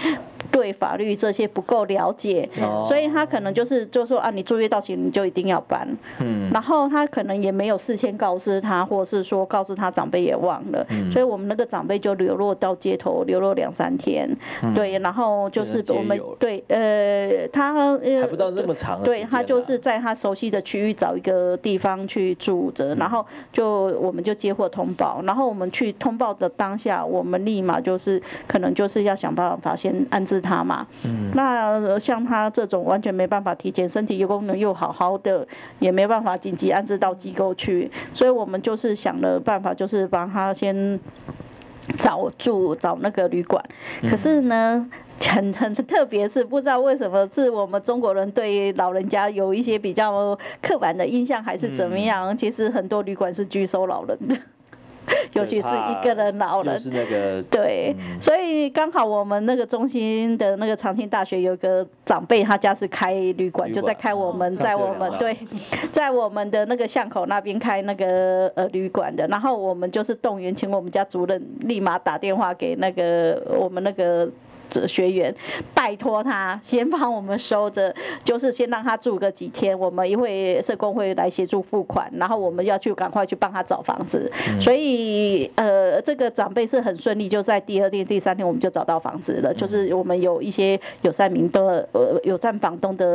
对法律这些不够了解，所以他可能就是就说啊，你租约到期你就一定要搬。嗯。然后他可能也没有事先告知他，或是说告诉他长辈也忘了。所以我们那个长辈就流落到街头，流落两三天。对，然后就是我们对呃他呃还不到那么。对，他就是在他熟悉的区域找一个地方去住着，然后就我们就接获通报，然后我们去通报的当下，我们立马就是可能就是要想办法先安置他嘛。嗯。那像他这种完全没办法体检，身体又功能又好好的，也没办法紧急安置到机构去，所以我们就是想了办法，就是帮他先找住找那个旅馆。可是呢。很很 特别，是不知道为什么是我们中国人对老人家有一些比较刻板的印象，还是怎么样？嗯、其实很多旅馆是拒收老人的，尤其是一个人老人。是那个。对，嗯、所以刚好我们那个中心的那个长青大学有个长辈，他家是开旅馆，就在开我们、哦、在我们对，在我们的那个巷口那边开那个呃旅馆的，然后我们就是动员，请我们家主任立马打电话给那个我们那个。学员，拜托他先帮我们收着，就是先让他住个几天，我们一会社工会来协助付款，然后我们要去赶快去帮他找房子。嗯、所以呃，这个长辈是很顺利，就在第二天、第三天我们就找到房子了。嗯、就是我们有一些友善名的呃友善房东的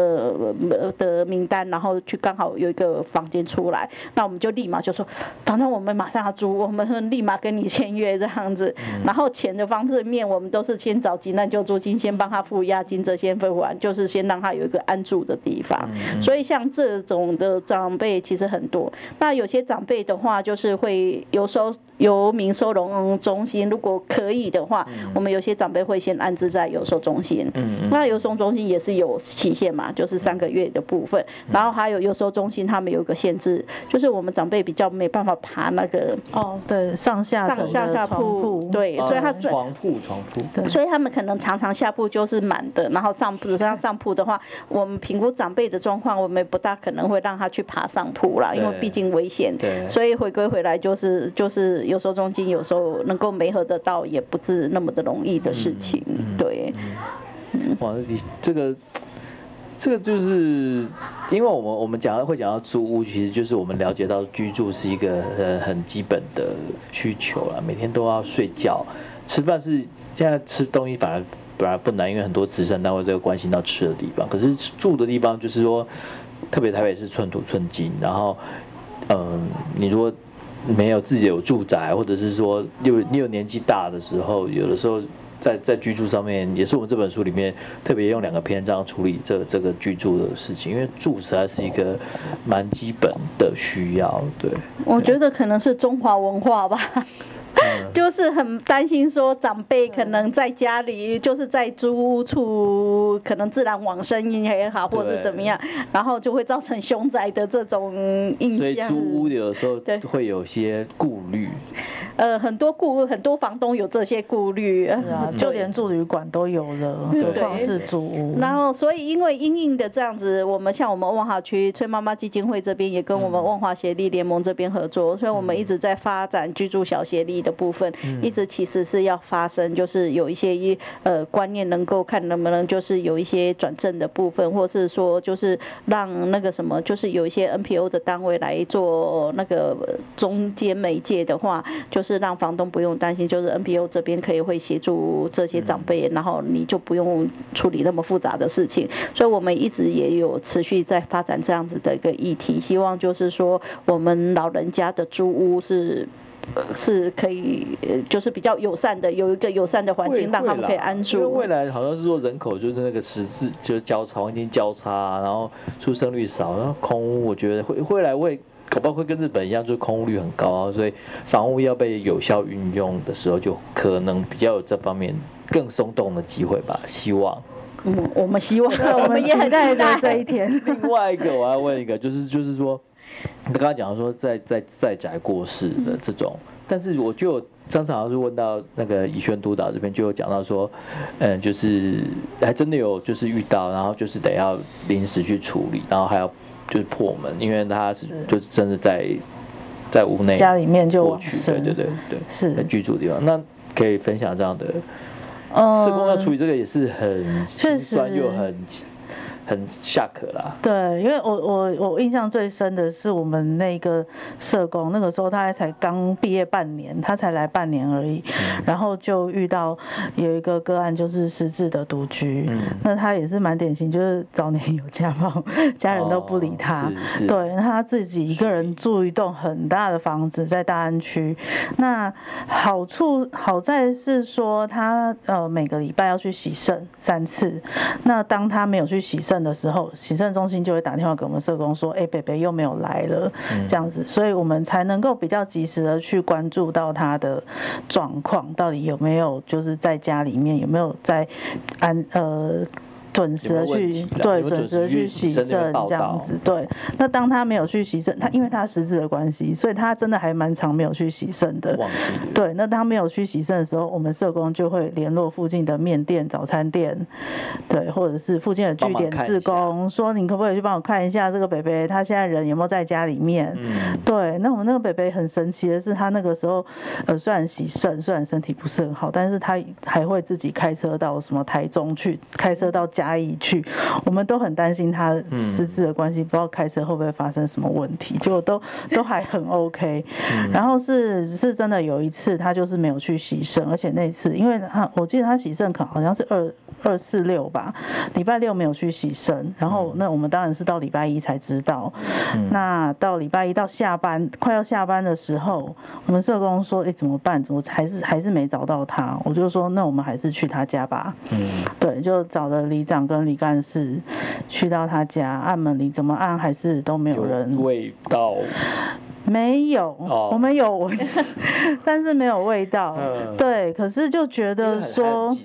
呃的名单，然后去刚好有一个房间出来，那我们就立马就说，反正我们马上要租，我们立马跟你签约这样子。嗯、然后钱的方式面，我们都是先找急难。暂救助金，先帮他付押金，这些付完，就是先让他有一个安住的地方。嗯、所以像这种的长辈其实很多，那有些长辈的话，就是会有时候。游民收容中心，如果可以的话，嗯、我们有些长辈会先安置在游收中心。嗯嗯。那游收中心也是有期限嘛，就是三个月的部分。嗯、然后还有游收中心，他们有一个限制，就是我们长辈比较没办法爬那个哦，对，上下上下下铺，对，所以他是床铺床铺。对。所以他们可能常常下铺就是满的，然后上铺上上铺的话，我们评估长辈的状况，我们不大可能会让他去爬上铺啦，因为毕竟危险。对。所以回归回来就是就是。有时候中间有时候能够没合得到，也不是那么的容易的事情，嗯、对。哇，你这个这个就是，因为我们我们讲到会讲到租屋，其实就是我们了解到居住是一个很很基本的需求了，每天都要睡觉，吃饭是现在吃东西反而反而不难，因为很多慈善单位都有关心到吃的地方，可是住的地方就是说，特别台北是寸土寸金，然后嗯，你如果。没有自己有住宅，或者是说有你有年纪大的时候，有的时候在在居住上面，也是我们这本书里面特别用两个篇章处理这这个居住的事情，因为住实在是一个蛮基本的需要。对，我觉得可能是中华文化吧。就是很担心说长辈可能在家里，就是在租屋处可能自然往生也好，或者怎么样，然后就会造成凶宅的这种印象。所以租屋有的时候会有些顾虑。呃，很多顾很多房东有这些顾虑，啊，就连住旅馆都有了，何况是租屋。然后，所以因为因应的这样子，我们像我们万华区崔妈妈基金会这边也跟我们万华协力联盟这边合作，所以我们一直在发展居住小协力的部分，一直其实是要发生，就是有一些一呃观念能够看能不能就是有一些转正的部分，或是说就是让那个什么，就是有一些 NPO 的单位来做那个中间媒介的话，就是。是让房东不用担心，就是 NPO 这边可以会协助这些长辈，然后你就不用处理那么复杂的事情。所以我们一直也有持续在发展这样子的一个议题，希望就是说我们老人家的租屋是是可以，就是比较友善的，有一个友善的环境让他们可以安住。因为未来好像是说人口就是那个十字就是交叉，黄金交叉，然后出生率少，然后空屋，我觉得会未来会。可能会跟日本一样，就是空屋率很高啊，所以房屋要被有效运用的时候，就可能比较有这方面更松动的机会吧。希望，嗯，我们希望，我们也很期待这一天。另外一个，我要问一个，就是就是说，你刚刚讲说在在在宅过世的这种，但是我就常常是问到那个宜轩督导这边就有讲到说，嗯，就是还真的有就是遇到，然后就是得要临时去处理，然后还要。就是破门，因为他是就是真的在在屋内家里面就过去，对对对对，是在居住的地方。那可以分享这样的，呃，社工要处理这个也是很心酸又很。很下课啦。对，因为我我我印象最深的是我们那个社工，那个时候他还才刚毕业半年，他才来半年而已，嗯、然后就遇到有一个个案，就是失智的独居。嗯。那他也是蛮典型，就是早年有家暴，家人都不理他。对，他自己一个人住一栋很大的房子在大安区。那好处好在是说他呃每个礼拜要去洗肾三次。那当他没有去洗肾。的时候，行政中心就会打电话给我们社工说：“哎、欸，北北又没有来了，这样子，所以我们才能够比较及时的去关注到他的状况，到底有没有就是在家里面有没有在安呃。”准时的去对，准时的去洗肾这样子对。那当他没有去洗肾，他因为他失智的关系，所以他真的还蛮长没有去洗肾的。忘记对，那当他没有去洗肾的时候，我们社工就会联络附近的面店、早餐店，对，或者是附近的据点志工，说你可不可以去帮我看一下这个北北，他现在人有没有在家里面？嗯，对。那我们那个北北很神奇的是，他那个时候呃虽然洗肾，虽然身体不是很好，但是他还会自己开车到什么台中去，开车到家。阿姨去，我们都很担心他失智的关系，不知道开车会不会发生什么问题，结果都 都还很 OK。然后是是真的有一次，他就是没有去洗肾，而且那次因为他我记得他洗肾可能好像是二二四六吧，礼拜六没有去洗身，然后那我们当然是到礼拜一才知道。嗯、那到礼拜一到下班快要下班的时候，我们社工说：“哎，怎么办？怎么还是还是没找到他？”我就说：“那我们还是去他家吧。”嗯，对，就找了里长跟李干事去到他家，按门铃，怎么按还是都没有人。有味道。没有，哦、我们有，但是没有味道。嗯、对，可是就觉得说，啊、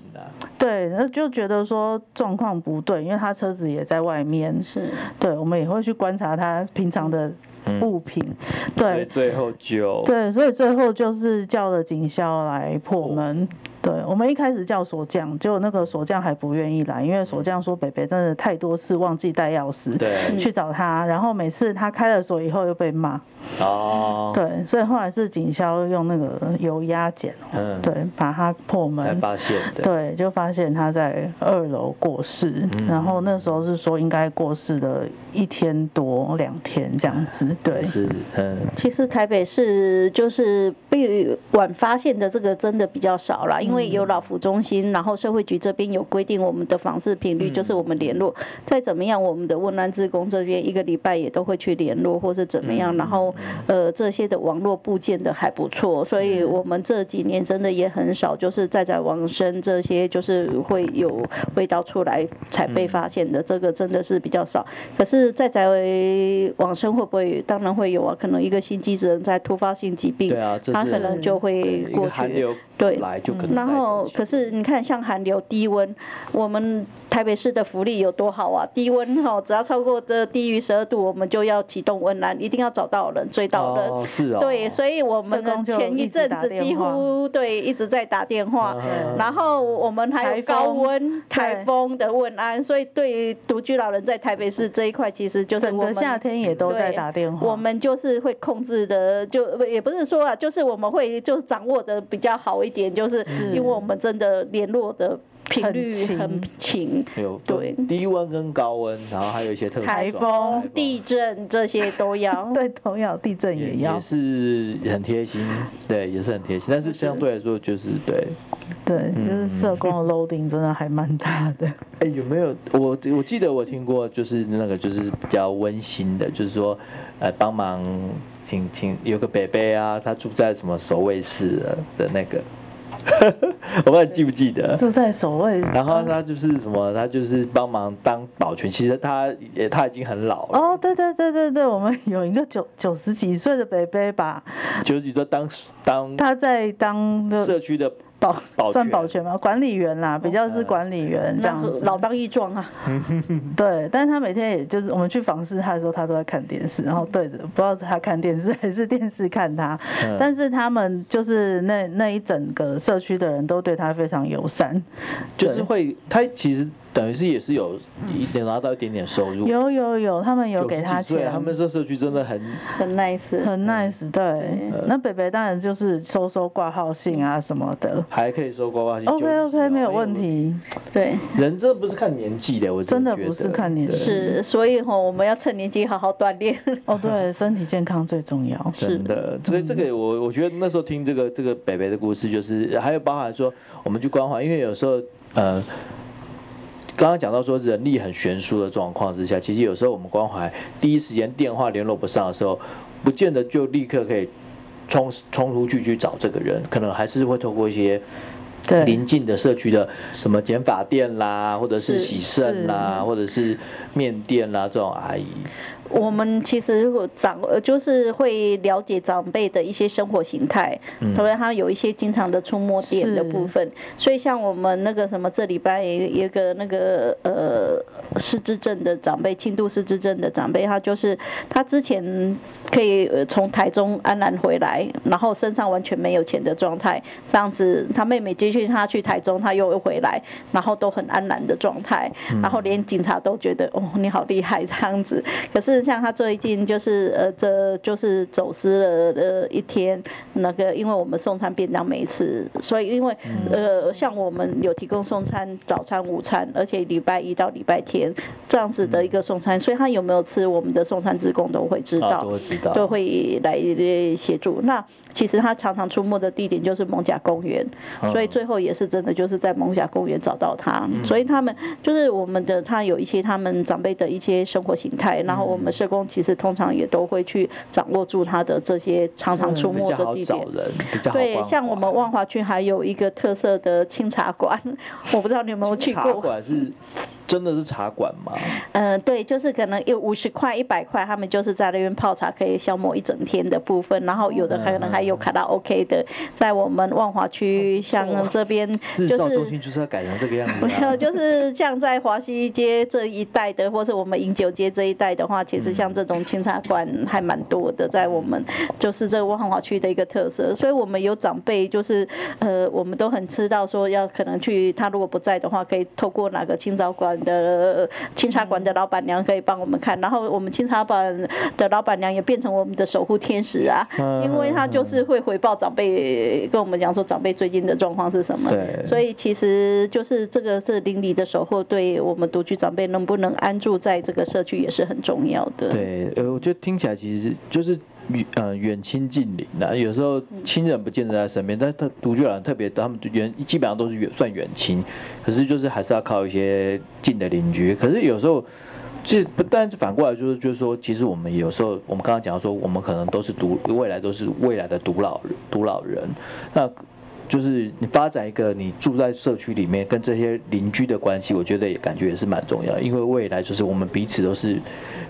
对，那就觉得说状况不对，因为他车子也在外面。是，对，我们也会去观察他平常的物品。嗯、对，所以最后就对，所以最后就是叫了警消来破门。哦对，我们一开始叫锁匠，结果那个锁匠还不愿意来，因为锁匠说北北真的太多次忘记带钥匙，对，去找他，然后每次他开了锁以后又被骂。哦。对，所以后来是警消用那个油压剪，嗯，对，把他破门。才发现的。对，就发现他在二楼过世，嗯、然后那时候是说应该过世的一天多两天这样子，对。是，嗯。其实台北市就是被晚发现的这个真的比较少啦，因为有老福中心，然后社会局这边有规定，我们的访视频率就是我们联络。再怎么样，我们的问安职工这边一个礼拜也都会去联络，或是怎么样。然后，呃，这些的网络部件的还不错，所以我们这几年真的也很少，就是在在往生这些，就是会有味道出来才被发现的，这个真的是比较少。可是在在往生会不会？当然会有啊，可能一个心肌人在突发性疾病，对啊，他可能就会过去。对，然后可是你看，像寒流、低温，我们台北市的福利有多好啊？低温哈，只要超过这低于十二度，我们就要启动温岚，一定要找到人，追到人。哦，是哦。对，所以我们前一阵子几乎对一直在打电话，然后我们还有高温、台风的问安，所以对独居老人在台北市这一块，其实就是我们夏天也都在打电话。我们就是会控制的，就也不是说啊，就是我们会就掌握的比较好一点。点就是因为我们真的联络的频率很勤，有对。低温跟高温，然后还有一些特殊台风、地震这些都要，对，都要地震也要，也是很贴心，对，也是很贴心，但是相对来说就是对，对，就是社工的 loading 真的还蛮大的。哎，有没有我我记得我听过，就是那个就是比较温馨的，就是说呃帮忙请请有个伯伯啊，他住在什么守卫室的那个。我不知道你记不记得，住在守卫。然后他就是什么，他就是帮忙当保全。其实他也他已经很老了。哦，对对对对对，我们有一个九九十几岁的北北吧。九十几岁当当。他在当社区的。保算保全吗？管理员啦，比较是管理员这样子，老当益壮啊。对，但是他每天也就是我们去访视他的时候，他都在看电视，然后对着，不知道他看电视还是电视看他。但是他们就是那那一整个社区的人都对他非常友善，就是会他其实。等于是也是有一点拿到一点点收入，有有有，他们有给他钱，他们这社区真的很很 nice，很 nice，对。那北北当然就是收收挂号信啊什么的，还可以收挂号信，OK OK 没有问题。对，人真的不是看年纪的，我真的不是看年纪，是，所以吼我们要趁年纪好好锻炼。哦，对，身体健康最重要，是。的。所以这个我我觉得那时候听这个这个北北的故事，就是还有包含说我们去关怀，因为有时候呃。刚刚讲到说人力很悬殊的状况之下，其实有时候我们关怀第一时间电话联络不上的时候，不见得就立刻可以冲冲出去去找这个人，可能还是会透过一些邻近的社区的什么剪发店啦，或者是洗肾啦，或者是面店啦这种阿姨。我们其实长就是会了解长辈的一些生活形态，特别他有一些经常的触摸点的部分，所以像我们那个什么这礼拜也有一个那个呃失智症的长辈，轻度失智症的长辈，他就是他之前可以从台中安然回来，然后身上完全没有钱的状态，这样子他妹妹接续他去台中，他又回来，然后都很安然的状态，然后连警察都觉得哦你好厉害这样子，可是。像他最近就是呃，这就是走失了的一天，那个因为我们送餐便当没吃，所以因为呃，像我们有提供送餐早餐、午餐，而且礼拜一到礼拜天，这样子的一个送餐，所以他有没有吃，我们的送餐职工都会知道，都会知道，都会来协助。那其实他常常出没的地点就是蒙甲公园，所以最后也是真的就是在蒙甲公园找到他。所以他们就是我们的，他有一些他们长辈的一些生活形态，然后我们社工其实通常也都会去掌握住他的这些常常出没的地点。对，像我们万华区还有一个特色的清茶馆，我不知道你有没有去过。茶馆是真的是茶馆吗？嗯，对，就是可能有五十块、一百块，他们就是在那边泡茶，可以消磨一整天的部分。然后有的可能还有卡拉 OK 的，在我们万华区像这边，就是日照中心就是要改成这个样子。没有，就是像在华西街这一带的，或是我们饮酒街这一带的话，其实像这种清茶馆还蛮多的，在我们就是这个万华区的一个特色。所以我们有长辈，就是呃，我们都很知道说要可能去，他如果不在的话，可以透过哪个清早馆的清茶馆的老板娘可以帮我们看，然后我们清茶馆的老板娘也变成我们的守护天使啊，因为他就是会回报长辈跟我们讲说长辈最近的状况是什么，所以其实就是这个是邻里的守护，对我们独居长辈能不能安住在这个社区也是很重要的。对，呃，我觉得听起来其实就是。远呃远亲近邻的，有时候亲人不见得在身边，但是他独居老人特别，他们远基本上都是远算远亲，可是就是还是要靠一些近的邻居。可是有时候，这不但是反过来就是就是说，其实我们有时候我们刚刚讲到说，我们可能都是独未来都是未来的独老独老人，那就是你发展一个你住在社区里面跟这些邻居的关系，我觉得也感觉也是蛮重要，因为未来就是我们彼此都是。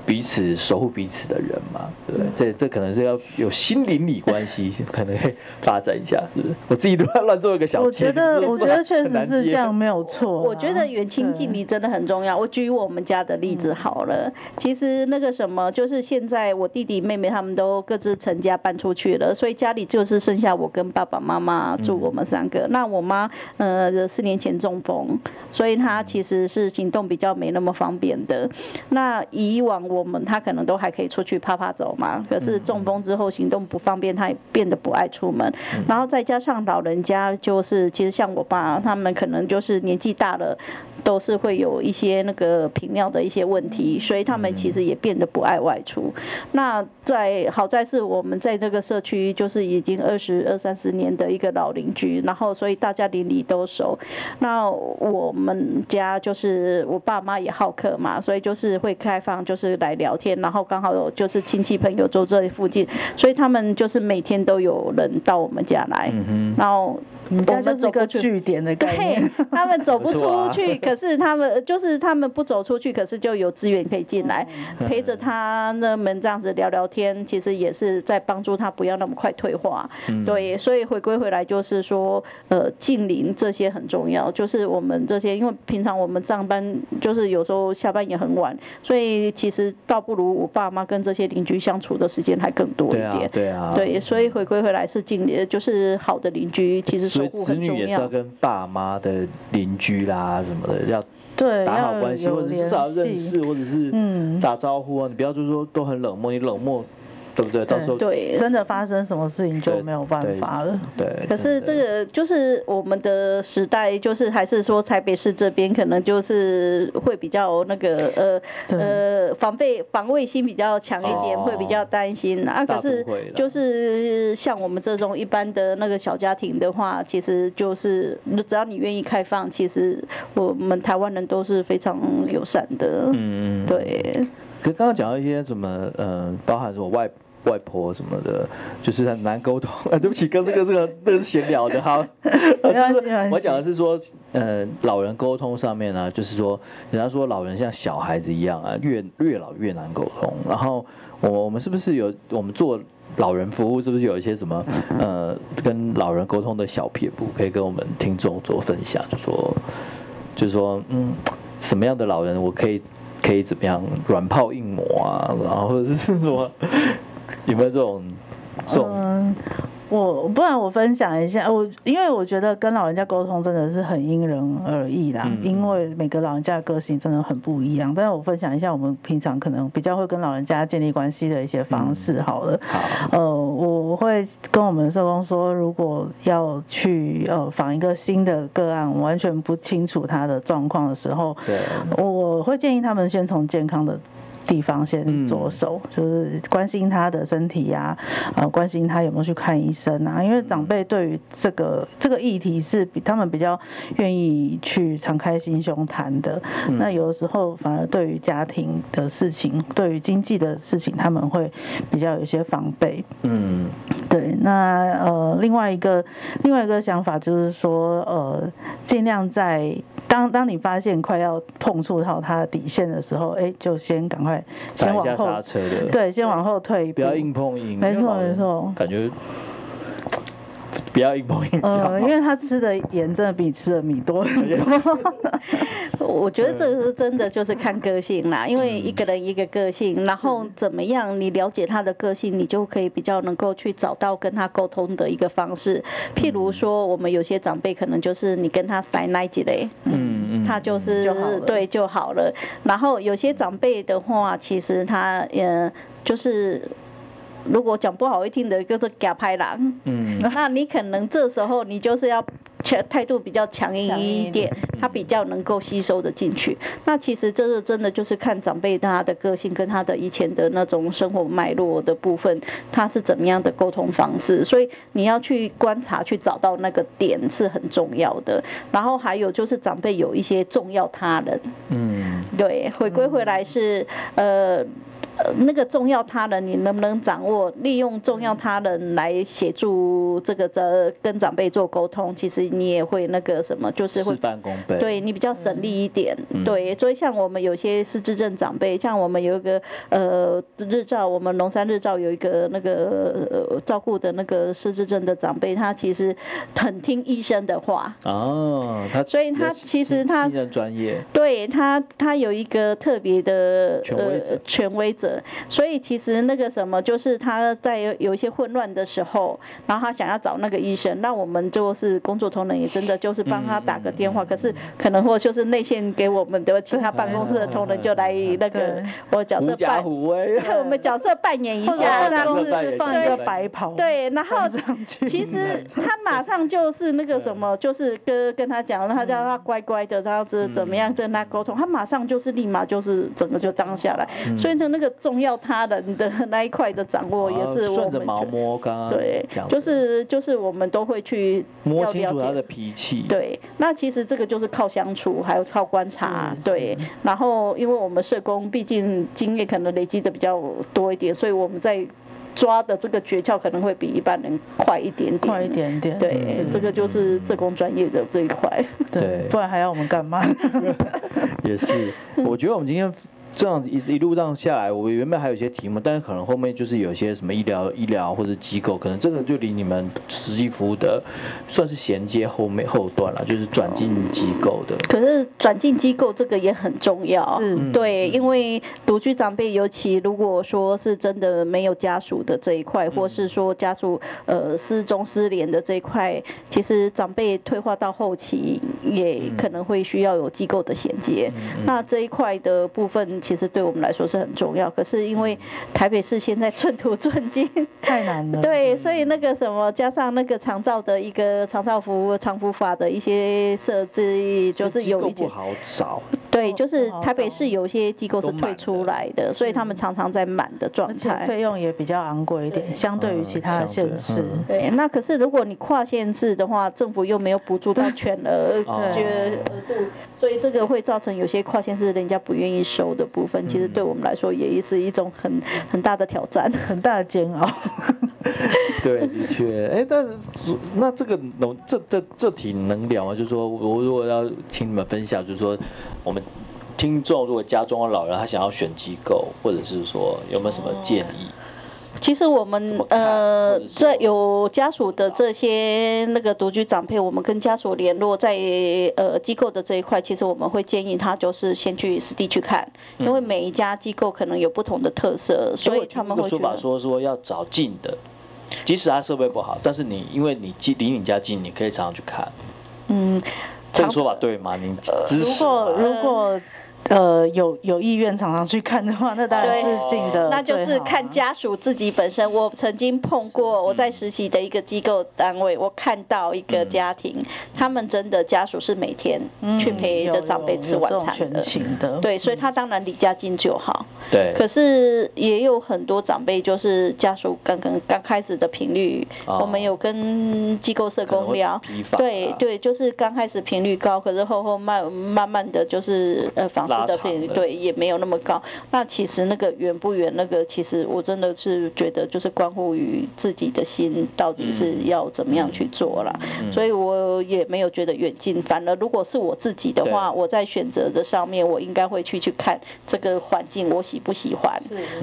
彼此守护彼此的人嘛，对不对？这这可能是要有心邻里关系，可能会发展一下，是不是？我自己都要乱做一个小。我觉得，我觉得确实是这样，没有错。我觉得远亲近邻真的很重要。我举我们家的例子好了，其实那个什么，就是现在我弟弟妹妹他们都各自成家搬出去了，所以家里就是剩下我跟爸爸妈妈住，我们三个。那我妈呃四年前中风，所以她其实是行动比较没那么方便的。那以往。我们她可能都还可以出去趴趴走嘛，可是中风之后行动不方便，她也变得不爱出门。然后再加上老人家，就是其实像我爸，他们可能就是年纪大了，都是会有一些那个频尿的一些问题，所以他们其实也变得不爱外出。那在好在是我们在这个社区，就是已经二十二三十年的一个老邻居，然后所以大家邻里都熟。那我们家就是我爸妈也好客嘛，所以就是会开放，就是。来聊天，然后刚好有就是亲戚朋友住这里附近，所以他们就是每天都有人到我们家来，嗯、然后我们就是一个据点的概念。他们走不出去，可是他们就是他们不走出去，可是就有资源可以进来，陪着他那们这样子聊聊天，其实也是在帮助他不要那么快退化。嗯、对，所以回归回来就是说，呃，近邻这些很重要，就是我们这些，因为平常我们上班就是有时候下班也很晚，所以其实。倒不如我爸妈跟这些邻居相处的时间还更多一点。对啊，对啊。对，所以回归回来是近邻，就是好的邻居，其实守护很重要。所以子女也是要跟爸妈的邻居啦什么的要对打好关系，或者至少要认识，或者是打招呼啊。你不要就是说都很冷漠，你冷漠。对不对？到时候对真的发生什么事情就没有办法了。对。对可是这个就是我们的时代，就是还是说台北市这边可能就是会比较那个呃呃防备防卫心比较强一点，会比较担心啊。可是就是像我们这种一般的那个小家庭的话，其实就是只要你愿意开放，其实我们台湾人都是非常友善的。嗯嗯。对。可刚刚讲到一些什么，嗯，包含什么外外婆什么的，就是很难沟通。啊，对不起，跟这个这个这个是闲聊的哈。就是我讲的是说，呃，老人沟通上面呢，就是说，人家说老人像小孩子一样啊，越越老越难沟通。然后我我们是不是有我们做老人服务，是不是有一些什么呃跟老人沟通的小撇步，可以跟我们听众做分享？就说就是说，嗯，什么样的老人我可以。可以怎么样软泡硬磨啊，然后或者是说有没有这种这种？嗯，我不然我分享一下，我因为我觉得跟老人家沟通真的是很因人而异啦，嗯、因为每个老人家的个性真的很不一样。但是我分享一下我们平常可能比较会跟老人家建立关系的一些方式好了。呃，我会跟我们社工说，如果要去呃访一个新的个案，完全不清楚他的状况的时候，对，我会建议他们先从健康的。地方先着手，嗯、就是关心他的身体呀、啊，呃，关心他有没有去看医生啊。因为长辈对于这个这个议题是比他们比较愿意去敞开心胸谈的。嗯、那有的时候反而对于家庭的事情，对于经济的事情，他们会比较有一些防备。嗯，对。那呃，另外一个另外一个想法就是说，呃，尽量在当当你发现快要碰触到他的底线的时候，哎，就先赶快。先往后对，先往后退一步，不要硬碰硬。没错没错，感觉不要硬碰硬。呃，因为他吃的盐真的比吃的米多很多。我觉得这个是真的，就是看个性啦。因为一个人一个个性，然后怎么样，你了解他的个性，你就可以比较能够去找到跟他沟通的一个方式。譬如说，我们有些长辈可能就是你跟他塞奶几类，嗯。他就是就对就好了，然后有些长辈的话，其实他呃就是，如果讲不好听的，就是假拍狼，嗯，那你可能这时候你就是要。强态度比较强硬一点，他比较能够吸收的进去。那其实这个真的就是看长辈他的个性跟他的以前的那种生活脉络的部分，他是怎么样的沟通方式。所以你要去观察，去找到那个点是很重要的。然后还有就是长辈有一些重要他人，嗯，对，回归回来是呃。呃，那个重要他人，你能不能掌握？利用重要他人来协助这个的跟长辈做沟通，其实你也会那个什么，就是会事半功倍。对你比较省力一点。嗯、对，所以像我们有些失智症长辈，像我们有一个呃日照，我们龙山日照有一个那个、呃、照顾的那个失智症的长辈，他其实很听医生的话。哦，他所以他其实他专业。对他，他有一个特别的权威者。呃、权威者。所以其实那个什么，就是他在有一些混乱的时候，然后他想要找那个医生，那我们就是工作同仁也真的就是帮他打个电话，可是可能或就是内线给我们的其他办公室的同仁就来那个我角色扮，对，我们角色扮演一下，办公室放一个白袍，对，然后其实他马上就是那个什么，就是跟跟他讲，他叫他乖乖的这样子怎么样跟他沟通，他马上就是立马就是整个就当下来，所以他那个重要他人的那一块的掌握也是我们顺着毛摸，刚刚对，就是就是我们都会去摸清楚他的脾气。对，那其实这个就是靠相处，还有靠观察。对，然后因为我们社工毕竟经验可能累积的比较多一点，所以我们在抓的这个诀窍可能会比一般人快一点点。快一点点。对，这个就是社工专业的这一块。对，不然还要我们干嘛？也是，我觉得我们今天。这样子一一路上下来，我原本还有一些题目，但是可能后面就是有一些什么医疗、医疗或者机构，可能这个就离你们实际服务的算是衔接后面后段了，就是转进机构的。可是转进机构这个也很重要，嗯，对，因为独居长辈，尤其如果说是真的没有家属的这一块，或是说家属呃失踪失联的这一块，其实长辈退化到后期也可能会需要有机构的衔接，那这一块的部分。其实对我们来说是很重要，可是因为台北市现在寸土寸金，太难了。对，所以那个什么，加上那个长照的一个长照服务、长服法的一些设置，就是有一点不好找。对，就是台北市有些机构是退出来的，所以他们常常在满的状态，费用也比较昂贵一点，相对于其他的县市。对，那可是如果你跨县市的话，政府又没有补助到全额，觉额度，所以这个会造成有些跨县市人家不愿意收的。部分其实对我们来说也是一种很很大的挑战，很大的煎熬。对，的确，哎，但是那这个能这这这题能聊吗？就是说我如果要请你们分享，就是说我们听众如果家中的老人他想要选机构，或者是说有没有什么建议？其实我们呃，这有家属的这些那个独居长辈，我们跟家属联络，在呃机构的这一块，其实我们会建议他就是先去实地去看，因为每一家机构可能有不同的特色，所以他们会说法说说要找近的。即使他设备不好，但是你因为你离离你家近，你可以常常去看。嗯，这个说法对吗？您支持吗？如果如果。呃，有有意愿常常去看的话，那当然是近的，啊，那就是看家属自己本身。我曾经碰过，我在实习的一个机构单位，我看到一个家庭，嗯、他们真的家属是每天去陪着长辈吃晚餐的，嗯、的对，所以他当然离家近就好。对，可是也有很多长辈就是家属刚刚刚开始的频率，哦，我们有跟机构社工聊，对对，就是刚开始频率高，可是后后慢慢慢的就是呃对也没有那么高，那其实那个远不远，那个其实我真的是觉得就是关乎于自己的心到底是要怎么样去做啦，嗯、所以我也没有觉得远近，反而如果是我自己的话，我在选择的上面，我应该会去去看这个环境我喜不喜欢，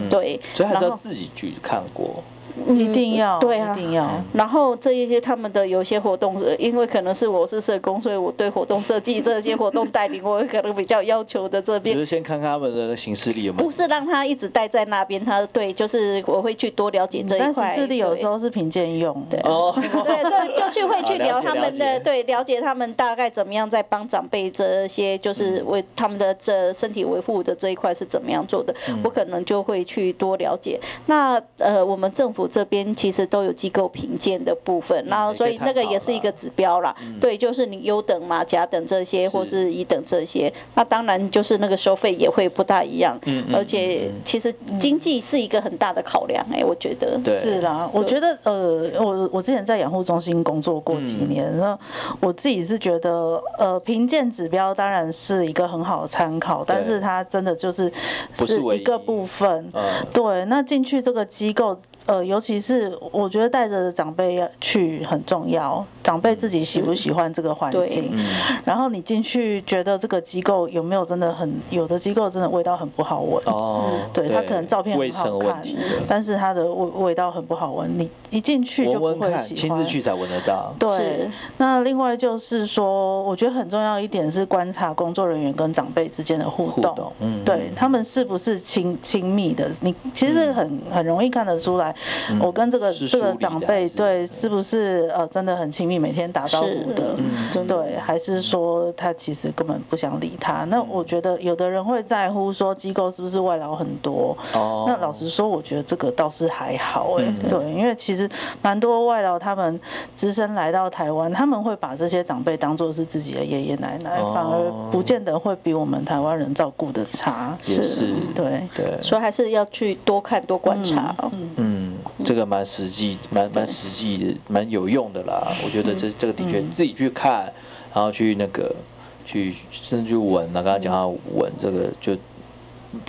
对，所以还是要自己去看过。一定要，嗯、对啊，一定要。然后这一些他们的有些活动，因为可能是我是社工，所以我对活动设计这些活动带领，我可能比较要求的这边。就是先看看他们的行事历有没有。不是让他一直待在那边，他对，就是我会去多了解这一块。行事历有时候是凭借用的。哦。对，就就去会去聊他们的，对，了解他们大概怎么样在帮长辈这些，就是为他们的这身体维护的这一块是怎么样做的，嗯、我可能就会去多了解。那呃，我们政府这边其实。都有机构评鉴的部分，然后所以那个也是一个指标啦。对，就是你优等嘛、甲等这些，或是乙等这些，那当然就是那个收费也会不大一样。嗯，而且其实经济是一个很大的考量，哎，我觉得。对。是啦，我觉得呃，我我之前在养护中心工作过几年，然后我自己是觉得呃，评鉴指标当然是一个很好的参考，但是它真的就是是一个部分。嗯。对，那进去这个机构。呃，尤其是我觉得带着长辈要去很重要，长辈自己喜不喜欢这个环境，然后你进去觉得这个机构有没有真的很，有的机构真的味道很不好闻，哦，对，他可能照片很好看，但是它的味味道很不好闻，你一进去就不会喜欢，亲自去才闻得到。对，那另外就是说，我觉得很重要一点是观察工作人员跟长辈之间的互动，嗯，对他们是不是亲亲密的，你其实很很容易看得出来。我跟这个这个长辈对是不是呃真的很亲密，每天打招呼的，对，还是说他其实根本不想理他？那我觉得有的人会在乎说机构是不是外劳很多？哦，那老实说，我觉得这个倒是还好哎，对，因为其实蛮多外劳他们只身来到台湾，他们会把这些长辈当做是自己的爷爷奶奶，反而不见得会比我们台湾人照顾的差。是，对对，所以还是要去多看多观察。嗯。这个蛮实际，蛮蛮实际，蛮有用的啦。我觉得这这个的确自己去看，然后去那个去甚至去闻，那刚刚讲到闻这个，就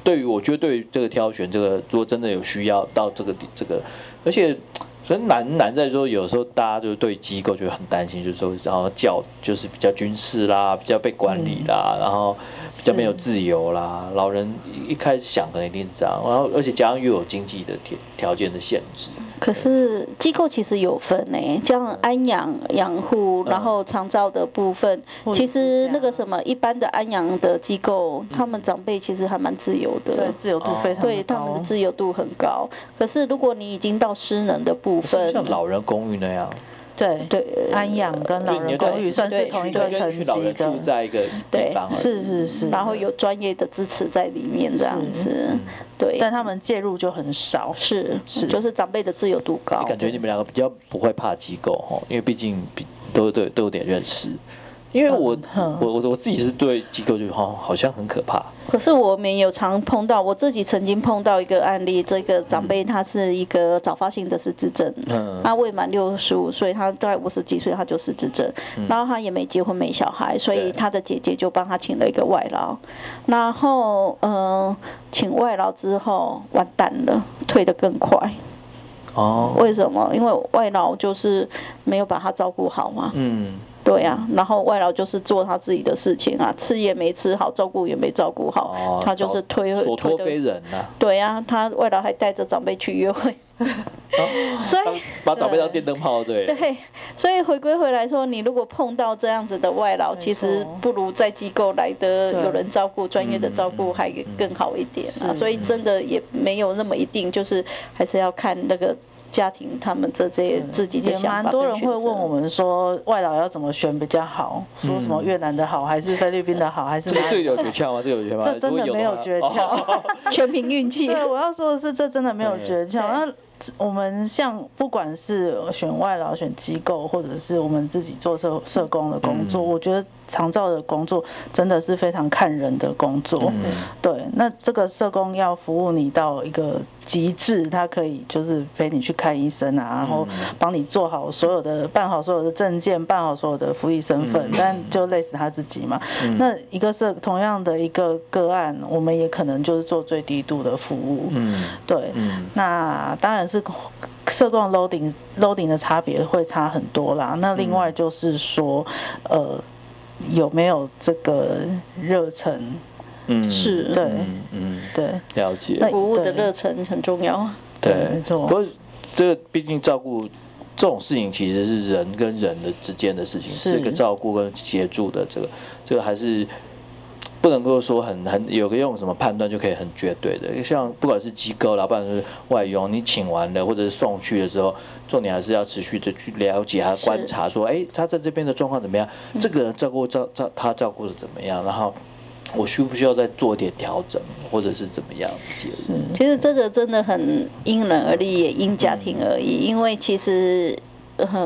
对于我觉得对于这个挑选这个，如果真的有需要到这个这个，而且。所以难难在说，有时候大家就对机构就很担心，就是说，然后教就是比较军事啦，比较被管理啦，然后比较没有自由啦。老人一开始想的一定这样，然后而且加上又有经济的条条件的限制。可是机构其实有分呢，像安养养护，然后长照的部分，其实那个什么一般的安养的机构，他们长辈其实还蛮自由的，对，自由度非常高，对，他们的自由度很高。可是如果你已经到失能的部分，像老人公寓那样。对。对，安养跟老人公寓算是同一个层级的，住在一个地方，是是是，然后有专业的支持在里面这样子，对，但他们介入就很少，是是，就是长辈的自由度高。感觉你们两个比较不会怕机构哈，因为毕竟都都都有点认识。因为我我我我自己是对机构就好好像很可怕。可是我们有常碰到，我自己曾经碰到一个案例，这个长辈他是一个早发性的失智症，嗯，他未满六十五岁，他大概五十几岁他就失智症，然后他也没结婚没小孩，所以他的姐姐就帮他请了一个外劳，然后嗯，请外劳之后完蛋了，退得更快。哦，为什么？因为外劳就是没有把他照顾好嘛。嗯。对呀、啊，然后外劳就是做他自己的事情啊，吃也没吃好，照顾也没照顾好，哦、他就是推所托非人呐、啊。对呀、啊，他外劳还带着长辈去约会，哦 所以把长辈当电灯泡，对。对，所以回归回来说，你如果碰到这样子的外劳，其实不如在机构来的有人照顾，专业的照顾还更好一点啊。所以真的也没有那么一定，就是还是要看那个。家庭他们这些自己的想法。也蛮多人会问我们说，外劳要怎么选比较好？说什么越南的好，还是菲律宾的好，还是？这这有诀窍吗？这有诀窍吗？这真的没有诀窍，全凭运气。对，我要说的是，这真的没有诀窍。那我们像不管是选外劳、选机构，或者是我们自己做社社工的工作，我觉得。长照的工作真的是非常看人的工作，嗯、对。那这个社工要服务你到一个极致，他可以就是陪你去看医生啊，然后帮你做好所有的、办好所有的证件，办好所有的服役身份，嗯、但就累死他自己嘛。嗯、那一个是同样的一个个案，我们也可能就是做最低度的服务，嗯，对。嗯、那当然是社工 loading loading 的差别会差很多啦。那另外就是说，呃。有没有这个热忱？嗯，是对，嗯嗯，对，了解。服务的热忱很重要。对，没错。不过这个毕竟照顾这种事情，其实是人跟人的之间的事情，是个照顾跟协助的这个，这个还是。不能够说很很有个用什么判断就可以很绝对的，像不管是机构，老板是外佣，你请完了或者是送去的时候，重点还是要持续的去了解他观察，说，哎，他在这边的状况怎么样？这个人照顾照照他照顾的怎么样？然后我需不需要再做点调整，或者是怎么样？其实这个真的很因人而异，也因家庭而异，因为其实。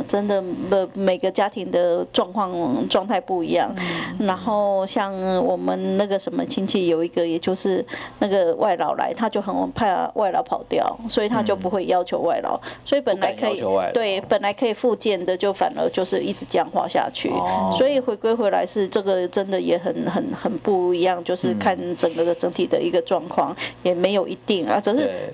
真的，每每个家庭的状况状态不一样。嗯、然后像我们那个什么亲戚有一个，也就是那个外劳来，他就很怕外劳跑掉，所以他就不会要求外劳。嗯、所以本来可以对本来可以复健的，就反而就是一直僵化下去。哦、所以回归回来是这个真的也很很很不一样，就是看整个的整体的一个状况，也没有一定啊，只是。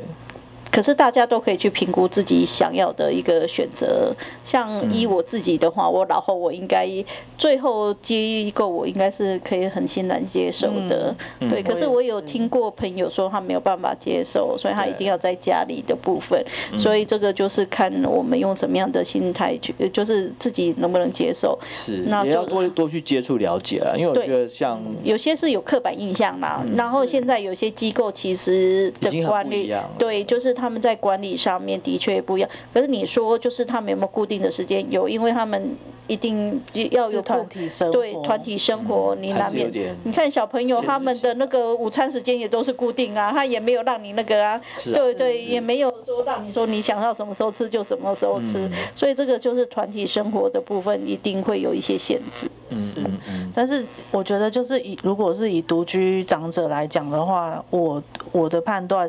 可是大家都可以去评估自己想要的一个选择。像依我自己的话，我老后我应该最后接一个我应该是可以很欣然接受的。对，可是我有听过朋友说他没有办法接受，所以他一定要在家里的部分。所以这个就是看我们用什么样的心态去，就是自己能不能接受。是，那也要多多去接触了解了，因为我觉得像有些是有刻板印象啦。然后现在有些机构其实的观念，对，就是。他们在管理上面的确不一样，可是你说就是他们有没有固定的时间？有，因为他们一定要有团体生活，对团体生活，你难免你看小朋友他们的那个午餐时间也都是固定啊，他也没有让你那个啊，对对，也没有说让你说你想要什么时候吃就什么时候吃，所以这个就是团体生活的部分一定会有一些限制。嗯嗯嗯。但是我觉得就是以如果是以独居长者来讲的话，我我的判断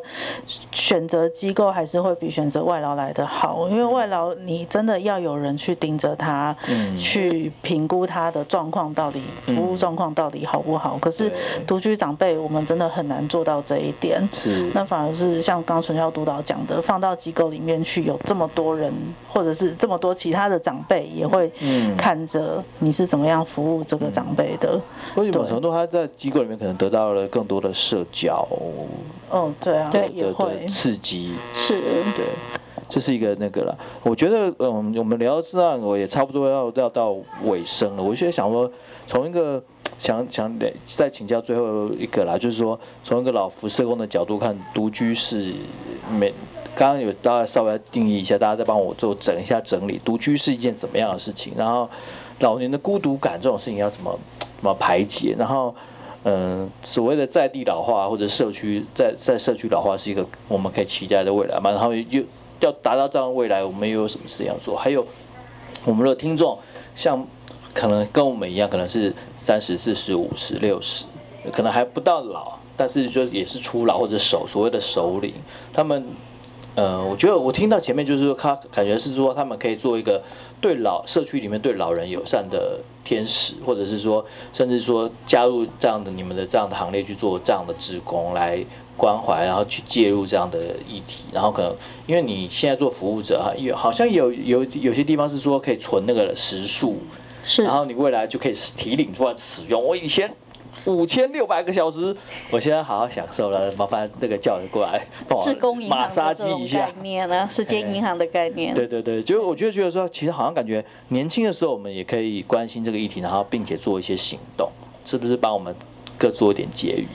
选择。机构还是会比选择外劳来的好，因为外劳你真的要有人去盯着他，嗯、去评估他的状况到底，服务状况到底好不好。嗯、可是独居长辈，我们真的很难做到这一点。是，那反而是像刚纯孝督导讲的，放到机构里面去，有这么多人，或者是这么多其他的长辈，也会看着你是怎么样服务这个长辈的。所以某种程度，他在机构里面可能得到了更多的社交。哦，对啊，对，也会刺激。是，对，这是一个那个了。我觉得，嗯，我们聊到这样，我也差不多要要到尾声了。我现在想说，从一个想想再请教最后一个啦，就是说，从一个老福社工的角度看，独居是没，刚刚有大家稍微定义一下，大家再帮我做整一下整理，独居是一件怎么样的事情？然后，老年的孤独感这种事情要怎么怎么排解？然后。嗯，所谓的在地老化或者社区在在社区老化是一个我们可以期待的未来嘛？然后又要达到这样的未来，我们又有什么事要做？还有我们的听众，像可能跟我们一样，可能是三十、四十、五十、六十，可能还不到老，但是就也是初老或者首所谓的首领，他们。呃，我觉得我听到前面就是说，他感觉是说他们可以做一个对老社区里面对老人友善的天使，或者是说，甚至说加入这样的你们的这样的行列去做这样的职工来关怀，然后去介入这样的议题，然后可能因为你现在做服务者啊，有好像有有有些地方是说可以存那个时数，是，然后你未来就可以提领出来使用。我以前。五千六百个小时，我现在好好享受了。麻烦那个叫人过来帮我马杀鸡一下。概念呢？时间银行的概念。对对对，就我觉得觉得说，其实好像感觉年轻的时候我们也可以关心这个议题，然后并且做一些行动，是不是帮我们各做一点结语？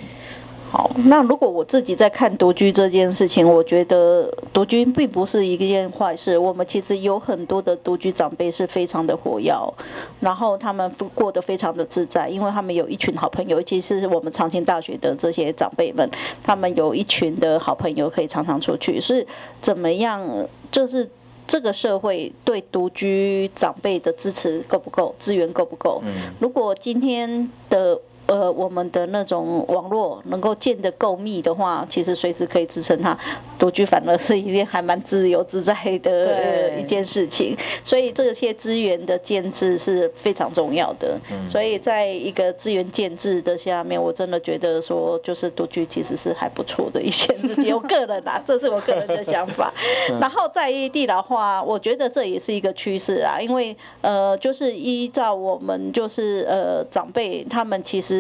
好，那如果我自己在看独居这件事情，我觉得独居并不是一件坏事。我们其实有很多的独居长辈是非常的活跃，然后他们过得非常的自在，因为他们有一群好朋友，尤其是我们长青大学的这些长辈们，他们有一群的好朋友可以常常出去。是怎么样？就是这个社会对独居长辈的支持够不够？资源够不够？嗯，如果今天的。呃，我们的那种网络能够建得够密的话，其实随时可以支撑他独居，反而是一件还蛮自由自在的一件事情。所以这些资源的建制是非常重要的。所以在一个资源建制的下面，我真的觉得说，就是独居其实是还不错的一件事情。我个人啊，这是我个人的想法。然后在异地的话，我觉得这也是一个趋势啊，因为呃，就是依照我们就是呃长辈他们其实。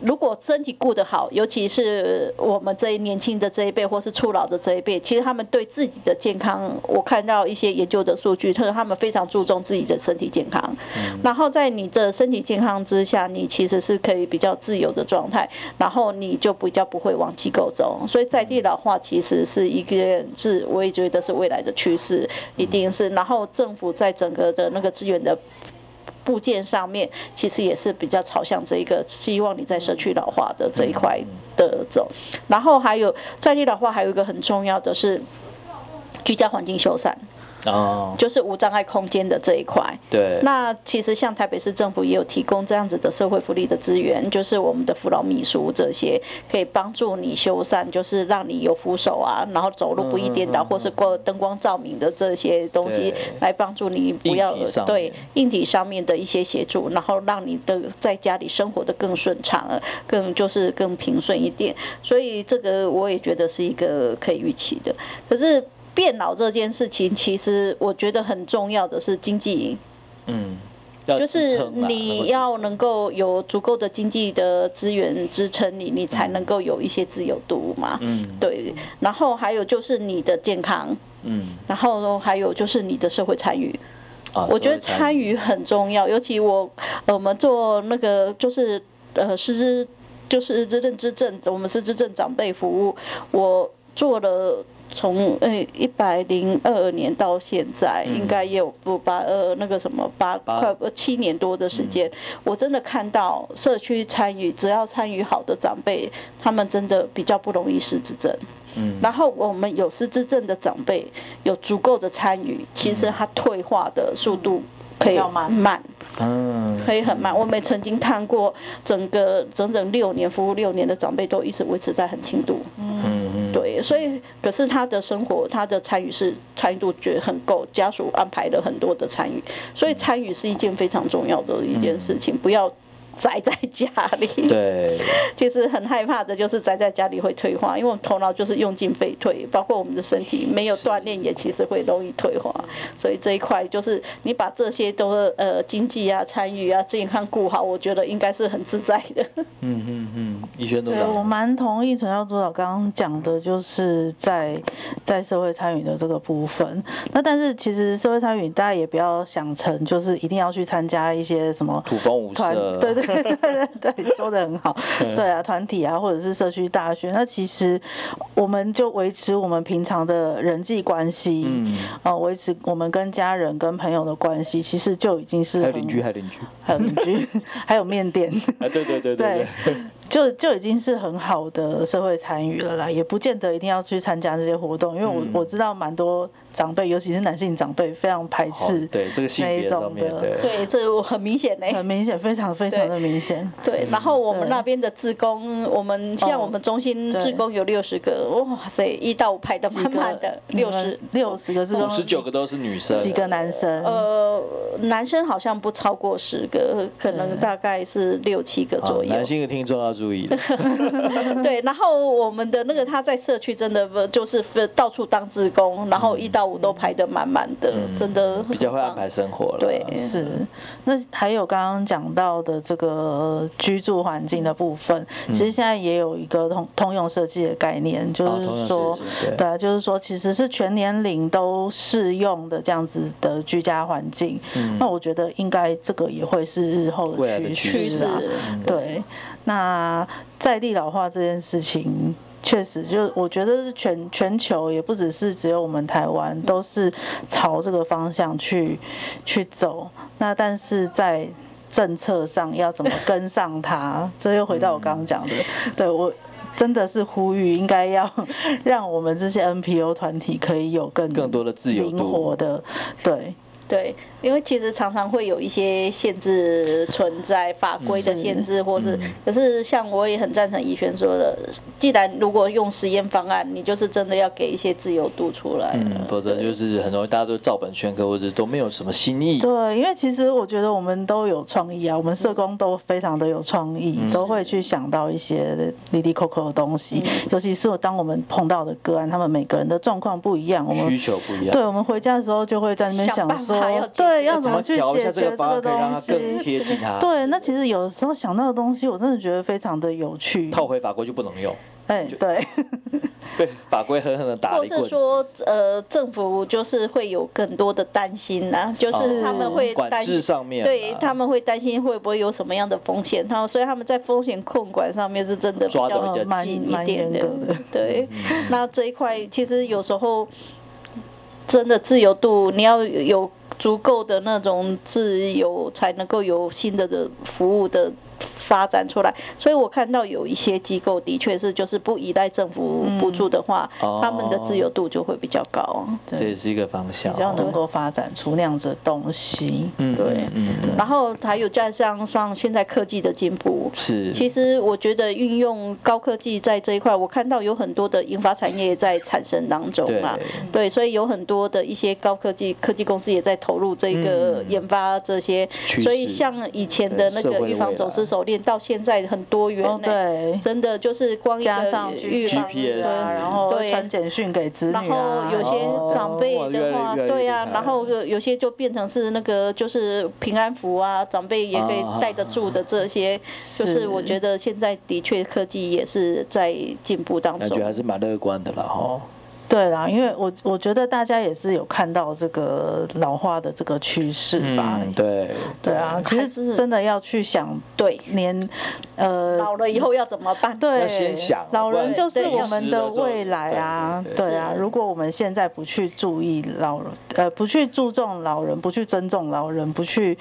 如果身体顾得好，尤其是我们这一年轻的这一辈，或是初老的这一辈，其实他们对自己的健康，我看到一些研究的数据，他说他们非常注重自己的身体健康。然后在你的身体健康之下，你其实是可以比较自由的状态，然后你就比较不会往机构走。所以在地老化其实是一个是，我也觉得是未来的趋势，一定是。然后政府在整个的那个资源的。部件上面其实也是比较朝向这一个，希望你在社区老化的这一块的走。然后还有在地老化，还有一个很重要的是居家环境修缮。哦，就是无障碍空间的这一块。对。那其实像台北市政府也有提供这样子的社会福利的资源，就是我们的扶老秘书这些可以帮助你修缮，就是让你有扶手啊，然后走路不易颠倒，或是过灯光照明的这些东西来帮助你不要对硬体上面的一些协助，然后让你的在家里生活的更顺畅，更就是更平顺一点。所以这个我也觉得是一个可以预期的，可是。变老这件事情，其实我觉得很重要的是经济，嗯，就是你要能够有足够的经济的资源支撑你，你才能够有一些自由度嘛，嗯，对。然后还有就是你的健康，嗯，然后还有就是你的社会参与，啊，我觉得参与很重要，尤其我我们做那个就是呃失智就是认知症，我们失智症长辈服务，我做了。从诶一百零二年到现在，应该也有不八呃那个什么八快七年多的时间，我真的看到社区参与，只要参与好的长辈，他们真的比较不容易失智症。嗯，然后我们有失智症的长辈，有足够的参与，其实他退化的速度可以慢，嗯，可以很慢。我们曾经看过整个整整六年服务六年的长辈，都一直维持在很轻度。嗯。所以可是他的生活，他的参与是参与度觉得很够，家属安排了很多的参与，所以参与是一件非常重要的一件事情，不要。宅在家里，对，其实很害怕的就是宅在家里会退化，因为我们头脑就是用尽废退，包括我们的身体没有锻炼也其实会容易退化，所以这一块就是你把这些都呃经济啊、参与啊、健康顾好，我觉得应该是很自在的。嗯 嗯嗯，宜萱都。对，我蛮同意陈耀主导刚刚讲的，就是在在社会参与的这个部分。那但是其实社会参与，大家也不要想成就是一定要去参加一些什么土风舞社，对对。对说的很好。对啊，团体啊，或者是社区大学，那其实我们就维持我们平常的人际关系，嗯，啊，维持我们跟家人、跟朋友的关系，其实就已经是还有邻居，还有邻居，还有邻居，还有面店。啊，对对对对，对。对就就已经是很好的社会参与了啦，也不见得一定要去参加这些活动，因为我我知道蛮多长辈，尤其是男性长辈，非常排斥对这个性别上面的，对，这我很明显呢，很明显，非常非常的明显。对，然后我们那边的志工，我们像我们中心志工有六十个，哇塞，一到五排的满满的，六十。六十个志工，十九个都是女生，几个男生？呃，男生好像不超过十个，可能大概是六七个左右。男性的听众要注意。对，然后我们的那个他在社区真的不就是到处当志工，然后一到五都排得满满的，嗯、真的比较会安排生活了。对，是。那还有刚刚讲到的这个居住环境的部分，嗯、其实现在也有一个通通用设计的概念，就是说，对，对啊，就是说其实是全年龄都适用的这样子的居家环境。嗯、那我觉得应该这个也会是日后的趋势啊。对。那在地老化这件事情，确实就我觉得是全全球，也不只是只有我们台湾，都是朝这个方向去 去走。那但是在政策上要怎么跟上它？这又回到我刚刚讲的，对我。真的是呼吁，应该要让我们这些 NPO 团体可以有更更多的自由、灵活的，对。对，因为其实常常会有一些限制存在，法规的限制，或是，可是像我也很赞成怡萱说的，既然如果用实验方案，你就是真的要给一些自由度出来，嗯，否则就是很容易大家都照本宣科，或者都没有什么新意。对，因为其实我觉得我们都有创意啊，我们社工都非常的有创意，嗯、都会去想到一些哩哩扣扣的东西，嗯、尤其是我当我们碰到的个案，他们每个人的状况不一样，我们需求不一样，对，我们回家的时候就会在那边想说。对，要怎么去解决这个东西？对，那其实有的时候想到的东西，我真的觉得非常的有趣。套回法规就不能用。哎，对，被法规狠狠的打。或是说，呃，政府就是会有更多的担心呐，就是他们会管制上面，对，他们会担心会不会有什么样的风险，然后所以他们在风险控管上面是真的比较紧一点的。对，那这一块其实有时候真的自由度，你要有。足够的那种自由，才能够有新的的服务的。发展出来，所以我看到有一些机构的确是，就是不依赖政府补助的话，嗯、他们的自由度就会比较高。这也是一个方向，比较能够发展出那样子的东西。嗯，对，嗯，然后还有加上上现在科技的进步，是，其实我觉得运用高科技在这一块，我看到有很多的研发产业在产生当中嘛，对，对，所以有很多的一些高科技科技公司也在投入这个研发这些，嗯、所以像以前的那个预防走失手链到现在很多元，欸，对，真的就是光一个预防 GPS 啊，然后传简讯给子女，啊，然后有些长辈的话，对啊，然后有些就变成是那个就是平安符啊，长辈也可以带得住的这些，就是我觉得现在的确科技也是在进步当中，感觉还是蛮乐观的了哈。对啦，因为我我觉得大家也是有看到这个老化的这个趋势吧。嗯、对对啊，其实真的要去想，对，年呃老了以后要怎么办？对，要先想，老人就是我们的未来啊。对，对，对，对啊，如果我们现在不去注意老人，呃，不去注重老人，不去尊重老人，不去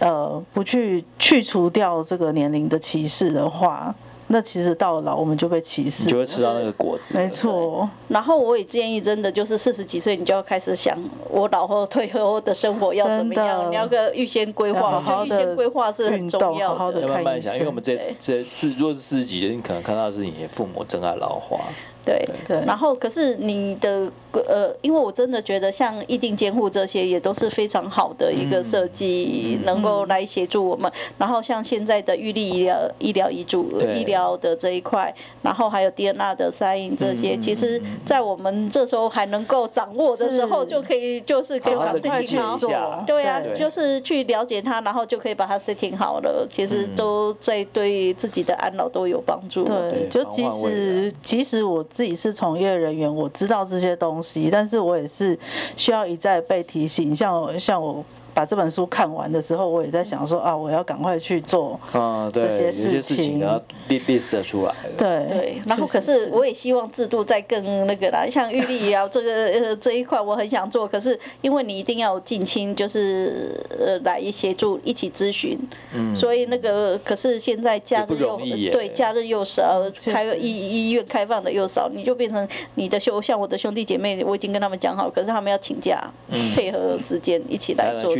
呃，不去去除掉这个年龄的歧视的话。那其实到了老，我们就被歧视，就会吃到那个果子。没错。然后我也建议，真的就是四十几岁，你就要开始想，我老后退后的生活要怎么样？你要个预先规划，好好的预先规划是很重要的。好好的要慢慢想，因为我们这这是，如果是四十几岁，你可能看到的是你父母正在老化。对对，然后可是你的呃，因为我真的觉得像意定监护这些也都是非常好的一个设计，嗯、能够来协助我们。嗯、然后像现在的预立医疗、医疗遗嘱、医疗的这一块，然后还有 DNA 的筛印这些，嗯、其实，在我们这时候还能够掌握的时候，就可以就是可以把它 setting 好。对啊，对就是去了解它，然后就可以把它 setting 好了。其实都在对自己的安老都有帮助。对，对就即使即使我。自己是从业人员，我知道这些东西，但是我也是需要一再被提醒。像像我。把这本书看完的时候，我也在想说啊，我要赶快去做啊，这些事情，然后 list 出来。对。对，然后可是我也希望制度再更那个啦，像玉立啊这个呃这一块我很想做，可是因为你一定要近亲，就是呃来协助一起咨询，嗯，所以那个可是现在假日又对假日又少，开医医院开放的又少，你就变成你的兄像我的兄弟姐妹，我已经跟他们讲好，可是他们要请假，配合时间一起来做。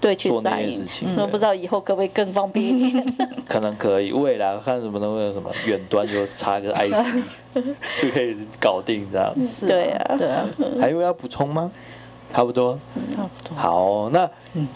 对，去做那件事情，那不知道以后可不可以更方便一点？可能可以，未来看什么能有什么远端就插个 IC 就可以搞定这样。对啊，对啊。还有要补充吗？差不多，差不多。好，那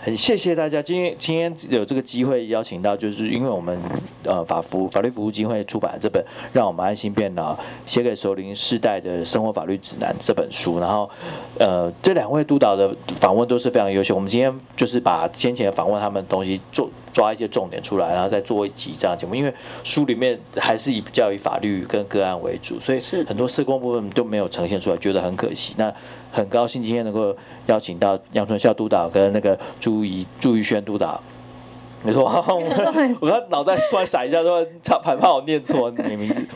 很谢谢大家，今天今天有这个机会邀请到，就是因为我们呃法服法律服务基金会出版这本《让我们安心变老》，写给熟龄世代的生活法律指南这本书，然后呃这两位督导的访问都是非常优秀，我们今天就是把先前访问他们的东西做抓一些重点出来，然后再做一集这样节目，因为书里面还是以比较以法律跟个案为主，所以很多社工部分都没有呈现出来，觉得很可惜。那很高兴今天能够邀请到杨春孝督导跟那个朱怡朱怡轩督导。没错，我刚脑袋突然闪一下，突然怕怕我念错你名字。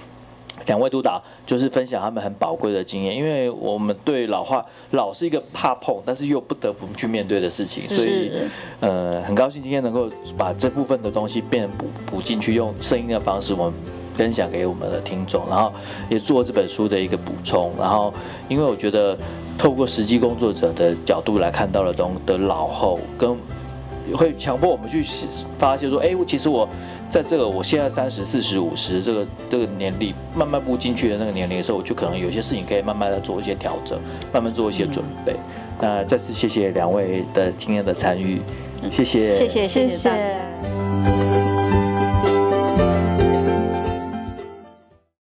两位督导就是分享他们很宝贵的经验，因为我们对老化老是一个怕碰，但是又不得不去面对的事情，所以呃很高兴今天能够把这部分的东西变补补进去，用声音的方式我们分享给我们的听众，然后也做这本书的一个补充，然后因为我觉得透过实际工作者的角度来看到的东的老后跟。会强迫我们去发现说，哎，其实我在这个我现在三十四十五十这个这个年龄慢慢步进去的那个年龄的时候，我就可能有些事情可以慢慢的做一些调整，慢慢做一些准备。那再次谢谢两位的今天的参与，谢谢，谢谢，谢谢大家。